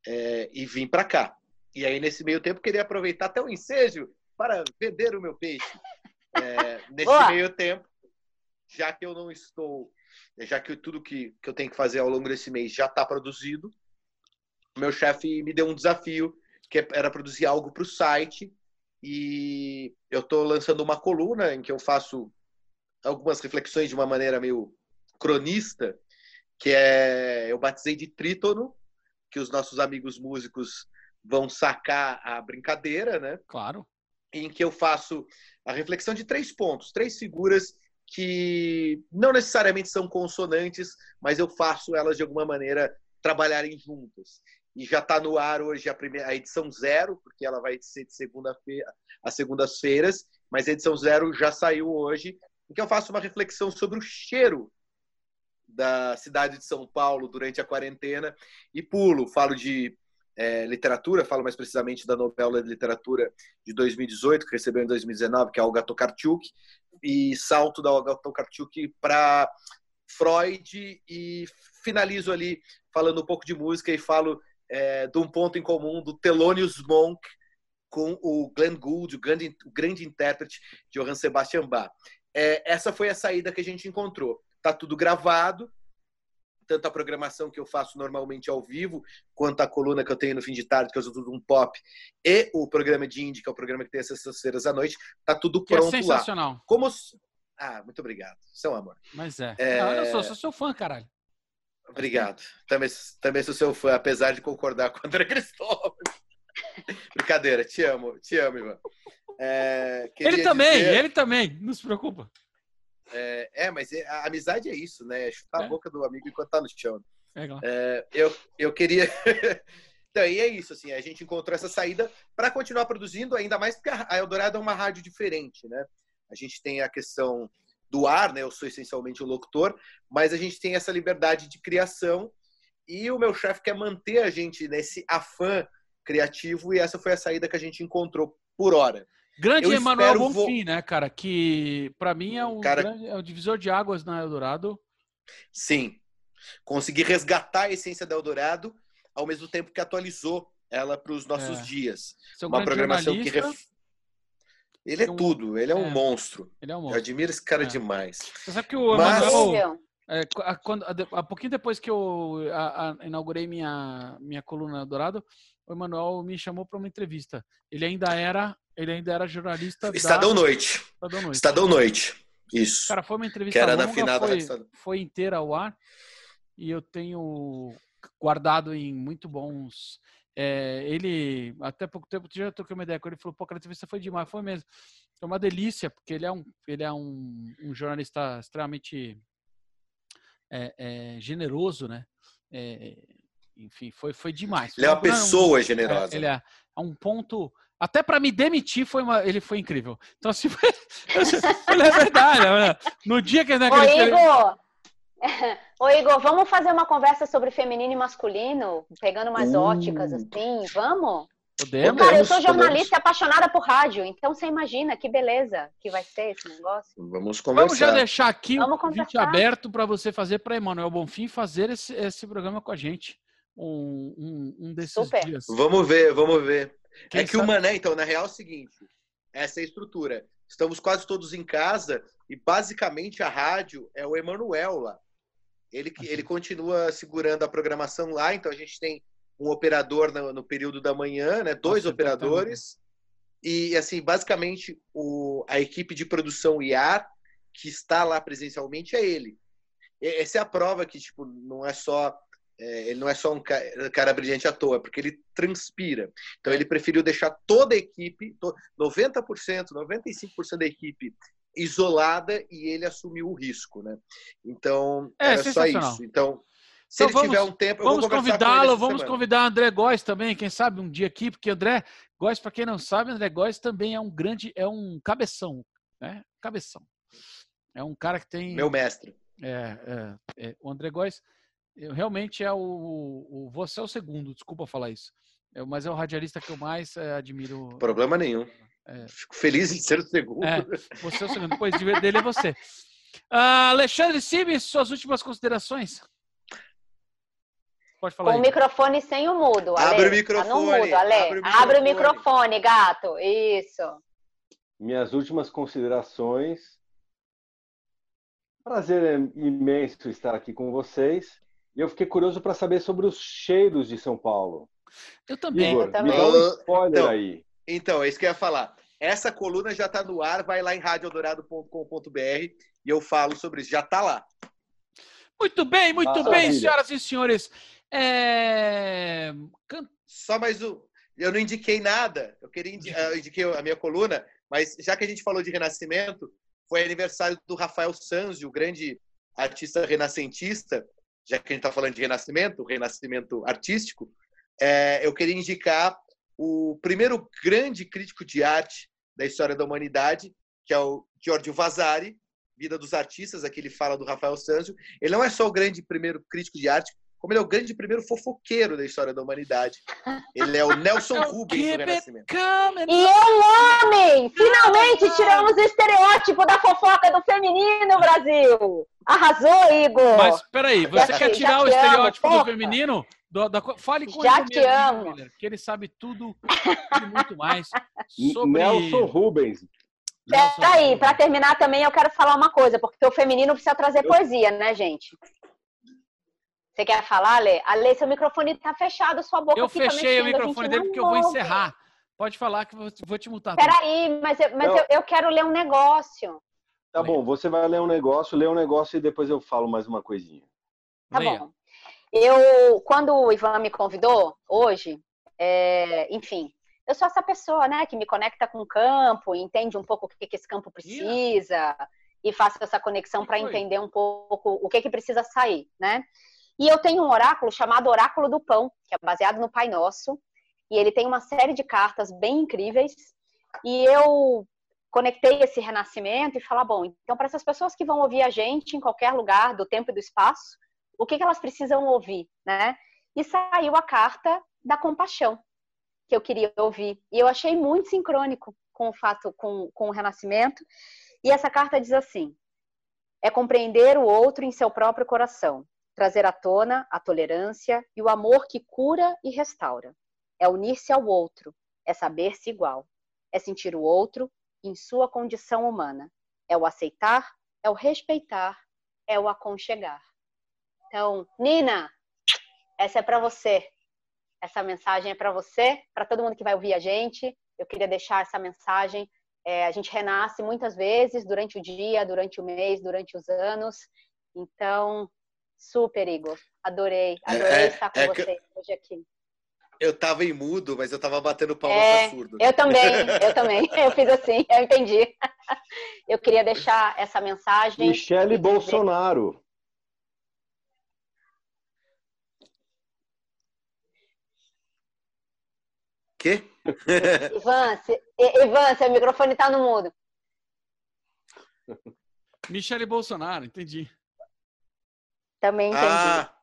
é, e vim para cá. E aí nesse meio tempo queria aproveitar até o ensejo para vender o meu peixe. É, nesse Boa. meio tempo, já que eu não estou já que tudo que, que eu tenho que fazer ao longo desse mês já está produzido, meu chefe me deu um desafio, que era produzir algo para o site, e eu estou lançando uma coluna em que eu faço algumas reflexões de uma maneira meio cronista, que é eu batizei de trítono, que os nossos amigos músicos vão sacar a brincadeira, né? Claro. Em que eu faço a reflexão de três pontos, três figuras que não necessariamente são consonantes, mas eu faço elas de alguma maneira trabalharem juntas. E já está no ar hoje a, primeira, a edição zero, porque ela vai ser de segunda-feira a segundas-feiras, mas a edição zero já saiu hoje, em que eu faço uma reflexão sobre o cheiro da cidade de São Paulo durante a quarentena e pulo, falo de é, literatura, falo mais precisamente da novela de literatura de 2018, que recebeu em 2019, que é Olga Tokarczuk, e salto da Olga Tokarczuk para Freud e finalizo ali falando um pouco de música e falo é, de um ponto em comum do Thelonious Monk com o Glenn Gould, o grande, o grande intérprete de Johann Sebastian Bach. É, essa foi a saída que a gente encontrou. Tá tudo gravado, tanto a programação que eu faço normalmente ao vivo, quanto a coluna que eu tenho no fim de tarde, que eu uso tudo um pop, e o programa de indie, que é o programa que tem às sextas-feiras à noite, tá tudo que é pronto sensacional. lá. Como Ah, muito obrigado. Seu amor. Mas é. é... Não, eu sou, sou seu fã, caralho. Obrigado. Também, também sou seu fã, apesar de concordar com o André Cristóvão. Brincadeira, te amo, te amo, Ivan. É, ele também, dizer... ele também, não se preocupa. É, é, mas é, a amizade é isso, né? É chutar é. a boca do amigo enquanto tá no chão. É, é, eu, eu queria. então, e é isso, assim, a gente encontrou essa saída para continuar produzindo, ainda mais porque a Eldorado é uma rádio diferente, né? A gente tem a questão do ar, né? Eu sou essencialmente o locutor, mas a gente tem essa liberdade de criação e o meu chefe quer manter a gente nesse afã criativo e essa foi a saída que a gente encontrou por hora. Grande eu Emanuel Bonfim, vo... né, cara? Que para mim é um, cara... grande, é um divisor de águas na Eldorado. Sim. Consegui resgatar a essência da Eldorado ao mesmo tempo que atualizou ela para os nossos é. dias. Seu Uma programação que ref... Ele é um... tudo, ele é um é. monstro. Ele é um monstro. Eu admiro esse cara é. demais. Você sabe que o Emanuel. Mas... É, quando, a, pouquinho depois que eu a, a, inaugurei minha, minha coluna Dourado, o Emanuel me chamou para uma entrevista. Ele ainda era ele ainda era jornalista Estadão da... Noite. Estadão Noite. Estadão Noite. Isso. Cara, foi uma entrevista que era longa, na final foi, foi inteira ao ar e eu tenho guardado em muito bons. É, ele, até pouco tempo, já troquei uma ideia com ele, falou: pô, a entrevista foi demais, foi mesmo. Foi uma delícia, porque ele é um, ele é um, um jornalista extremamente é, é, generoso, né? É, enfim, foi, foi demais. Ele é uma pessoa generosa. É, ele é, é um ponto até para me demitir foi uma, ele foi incrível. Então assim, foi, ele é verdade. Né? No dia que ele Ô, Igor, Ô Igor, vamos fazer uma conversa sobre feminino e masculino, pegando umas uh. óticas assim, vamos? Podemos. Cara, eu sou jornalista apaixonada por rádio, então você imagina que beleza que vai ser esse negócio. Vamos conversar. Vamos já deixar aqui o convite aberto para você fazer para Emanuel Bonfim fazer esse, esse programa com a gente. Um, um, um desses Super. dias. Vamos ver, vamos ver. Quem é que sabe? o Mané, então, na real é o seguinte: essa é a estrutura. Estamos quase todos em casa e basicamente a rádio é o Emanuel lá. Ele, ele continua segurando a programação lá, então a gente tem um operador no, no período da manhã, né? Dois Nossa, operadores. E, assim, basicamente, o, a equipe de produção IAR, que está lá presencialmente, é ele. Essa é a prova que, tipo, não é só é, ele não é só um cara, cara, brilhante à toa, porque ele transpira. Então ele preferiu deixar toda a equipe, 90%, 95% da equipe isolada e ele assumiu o risco, né? Então, é, era só isso. Então, se então, ele vamos, tiver um tempo, vamos convidá-lo, vamos semana. convidar André Góes também, quem sabe um dia aqui, porque André Góes, para quem não sabe, André Góes também é um grande, é um cabeção, né? Cabeção. É um cara que tem. Meu mestre. É, é, é o André Góes realmente é o, o, Você é o segundo, desculpa falar isso. É, mas é o radialista que eu mais é, admiro. Problema nenhum. É. Fico feliz em ser o segundo. É, você é o segundo, depois dele é você. Uh, Alexandre Simes, suas últimas considerações? Pode falar Com aí. o microfone sem o mudo. Ale. Abre o microfone. Tá no mudo, Ale. Abre, o microfone. Abre o microfone, gato. Isso. Minhas últimas considerações. Prazer imenso estar aqui com vocês. E eu fiquei curioso para saber sobre os cheiros de São Paulo. Eu também. Igor, eu também. Me dá um spoiler então, aí. Então, é isso que eu ia falar. Essa coluna já está no ar, vai lá em radioeldorado.com.br e eu falo sobre isso. Já está lá. Muito bem, muito Maravilha. bem, senhoras e senhores. É... Só mais um. Eu não indiquei nada. Eu queria indi... eu indiquei a minha coluna, mas já que a gente falou de renascimento, foi aniversário do Rafael Sanzio, o grande artista renascentista já que a gente está falando de renascimento, renascimento artístico, é, eu queria indicar o primeiro grande crítico de arte da história da humanidade, que é o Giorgio Vasari, Vida dos Artistas, aqui ele fala do Rafael Sanzio. Ele não é só o grande primeiro crítico de arte, como ele é o grande primeiro fofoqueiro da história da humanidade. Ele é o Nelson Rubens do Renascimento. E é um homem! Finalmente tiramos o estereótipo da fofoca do feminino, Brasil! Arrasou, Igor! Mas peraí, você já quer tirar o estereótipo amo, do feminino? Do, da, fale com já ele te mesmo, amo. que ele sabe tudo e muito mais sobre... Nelson Rubens. Peraí, para terminar também eu quero falar uma coisa, porque o feminino precisa trazer poesia, né, gente? Você quer falar, Lê? Ale, seu microfone tá fechado, sua boca Eu tá fechei tá o microfone dele porque eu vou encerrar. Pode falar que eu vou te multar. Peraí, mas, eu, mas eu, eu quero ler um negócio. Tá Leia. bom, você vai ler um negócio, lê um negócio e depois eu falo mais uma coisinha. Tá Leia. bom. Eu, quando o Ivan me convidou hoje, é, enfim, eu sou essa pessoa, né, que me conecta com o campo, entende um pouco o que, que esse campo precisa yeah. e faço essa conexão para entender um pouco o que, que precisa sair, né? E eu tenho um oráculo chamado Oráculo do Pão, que é baseado no Pai Nosso. E ele tem uma série de cartas bem incríveis. E eu conectei esse renascimento e falar, bom, então para essas pessoas que vão ouvir a gente em qualquer lugar do tempo e do espaço, o que, que elas precisam ouvir, né? E saiu a carta da compaixão que eu queria ouvir. E eu achei muito sincrônico com o fato, com, com o renascimento. E essa carta diz assim: é compreender o outro em seu próprio coração, trazer à tona a tolerância e o amor que cura e restaura. É unir-se ao outro, é saber-se igual, é sentir o outro em sua condição humana, é o aceitar, é o respeitar, é o aconchegar. Então, Nina, essa é para você. Essa mensagem é para você, para todo mundo que vai ouvir a gente. Eu queria deixar essa mensagem. É, a gente renasce muitas vezes durante o dia, durante o mês, durante os anos. Então, Super, Igor. Adorei. É, adorei é, estar com é você hoje aqui. Eu tava em mudo, mas eu tava batendo palma é, surdo. Eu também, eu também. Eu fiz assim, eu entendi. Eu queria deixar essa mensagem. Michele Bolsonaro. Quê? Ivan, se, Ivan, seu microfone tá no mudo. Michele Bolsonaro, entendi. Também entendi. Ah.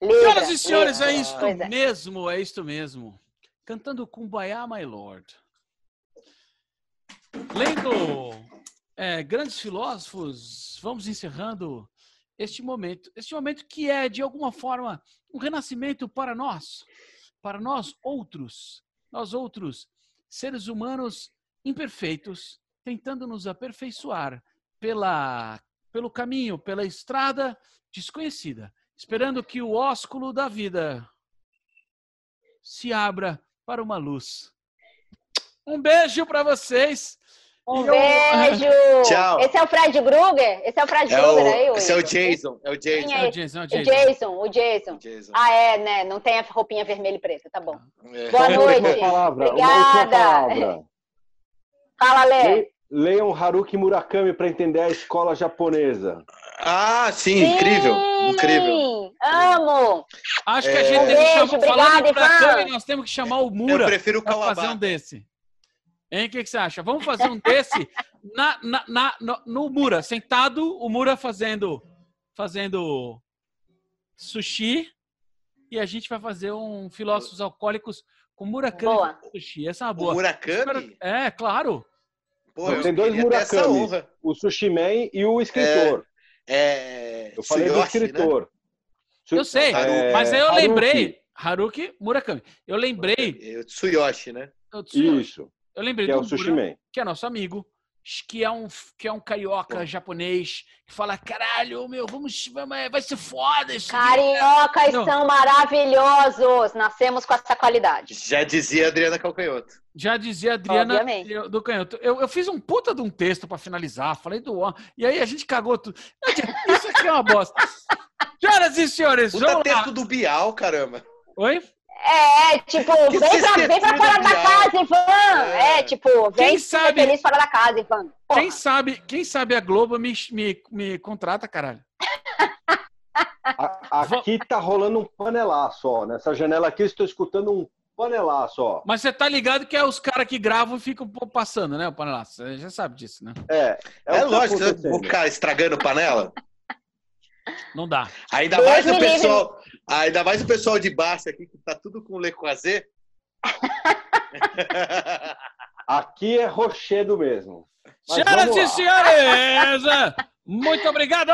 Senhoras e senhores, é isto é. mesmo, é isto mesmo. cantando Kumbaya, My Lord. Lendo é, grandes filósofos, vamos encerrando este momento. Este momento que é, de alguma forma, um renascimento para nós, para nós outros, nós outros seres humanos imperfeitos, tentando nos aperfeiçoar pela, pelo caminho, pela estrada desconhecida, esperando que o ósculo da vida se abra para uma luz. Um beijo para vocês. Um beijo! Tchau! Esse é o Fred Gruger? Esse é o Fred é Gruger aí? Esse é o Jason. É o Jason. É o Jason, o Jason. O Jason, o Jason. Jason. Ah, é, né? Não tem a roupinha vermelha e preta, tá bom. É. Boa noite. Palavra, Obrigada. Fala, Lê. Leiam Haruki Murakami para entender a escola japonesa. Ah, sim, sim, incrível. Incrível. Amo. Acho que a gente é... tem que chamar, falar de Murakami, nós temos que chamar o Mura. Eu prefiro o fazer um desse. Hein, o que, que, você acha? Vamos fazer um desse na, na, na no, no, Mura, sentado, o Mura fazendo, fazendo sushi e a gente vai fazer um Filósofos Alcoólicos com Murakami boa. sushi. Essa é uma boa. O Murakami? É, claro. Pô, tem dois Murakami, o Sushi Man e o escritor. É, é... Eu falei Suyoshi, do escritor. Né? Eu sei, é... mas eu Haruki. lembrei. Haruki Murakami. Eu lembrei. É, Tsuyoshi, né? Isso. Eu lembrei que do é o Sushi Man. que é nosso amigo, que é um, que é um carioca japonês, que fala, caralho, meu, vamos, vamos vai ser foda isso. Cariocas Não. são maravilhosos, nascemos com essa qualidade. Já dizia a Adriana Calcanhoto. Já dizia a Adriana Obviamente. do Canhoto. Eu, eu fiz um puta de um texto para finalizar, falei do e aí a gente cagou tudo. Isso aqui é uma bosta. Senhoras e senhores, puta vamos texto lá. do Bial, caramba. Oi? É, tipo, vem pra, vem pra fora da casa, Ivan. É, é tipo, vem quem sabe, feliz fora da casa, Ivan. Porra. Quem sabe, quem sabe a Globo me, me, me contrata, caralho. aqui tá rolando um panelaço, ó. Nessa janela aqui eu estou escutando um panelaço, ó. Mas você tá ligado que é os caras que gravam e ficam passando, né? O panelaço. Você já sabe disso, né? É. É, é lógico, tá vou ficar estragando panela. Não dá. Ainda mais o pessoal, ainda mais o pessoal de baixo aqui que tá tudo com Le Croisé. aqui é rochedo mesmo. Senhoras e senhores, muito obrigado!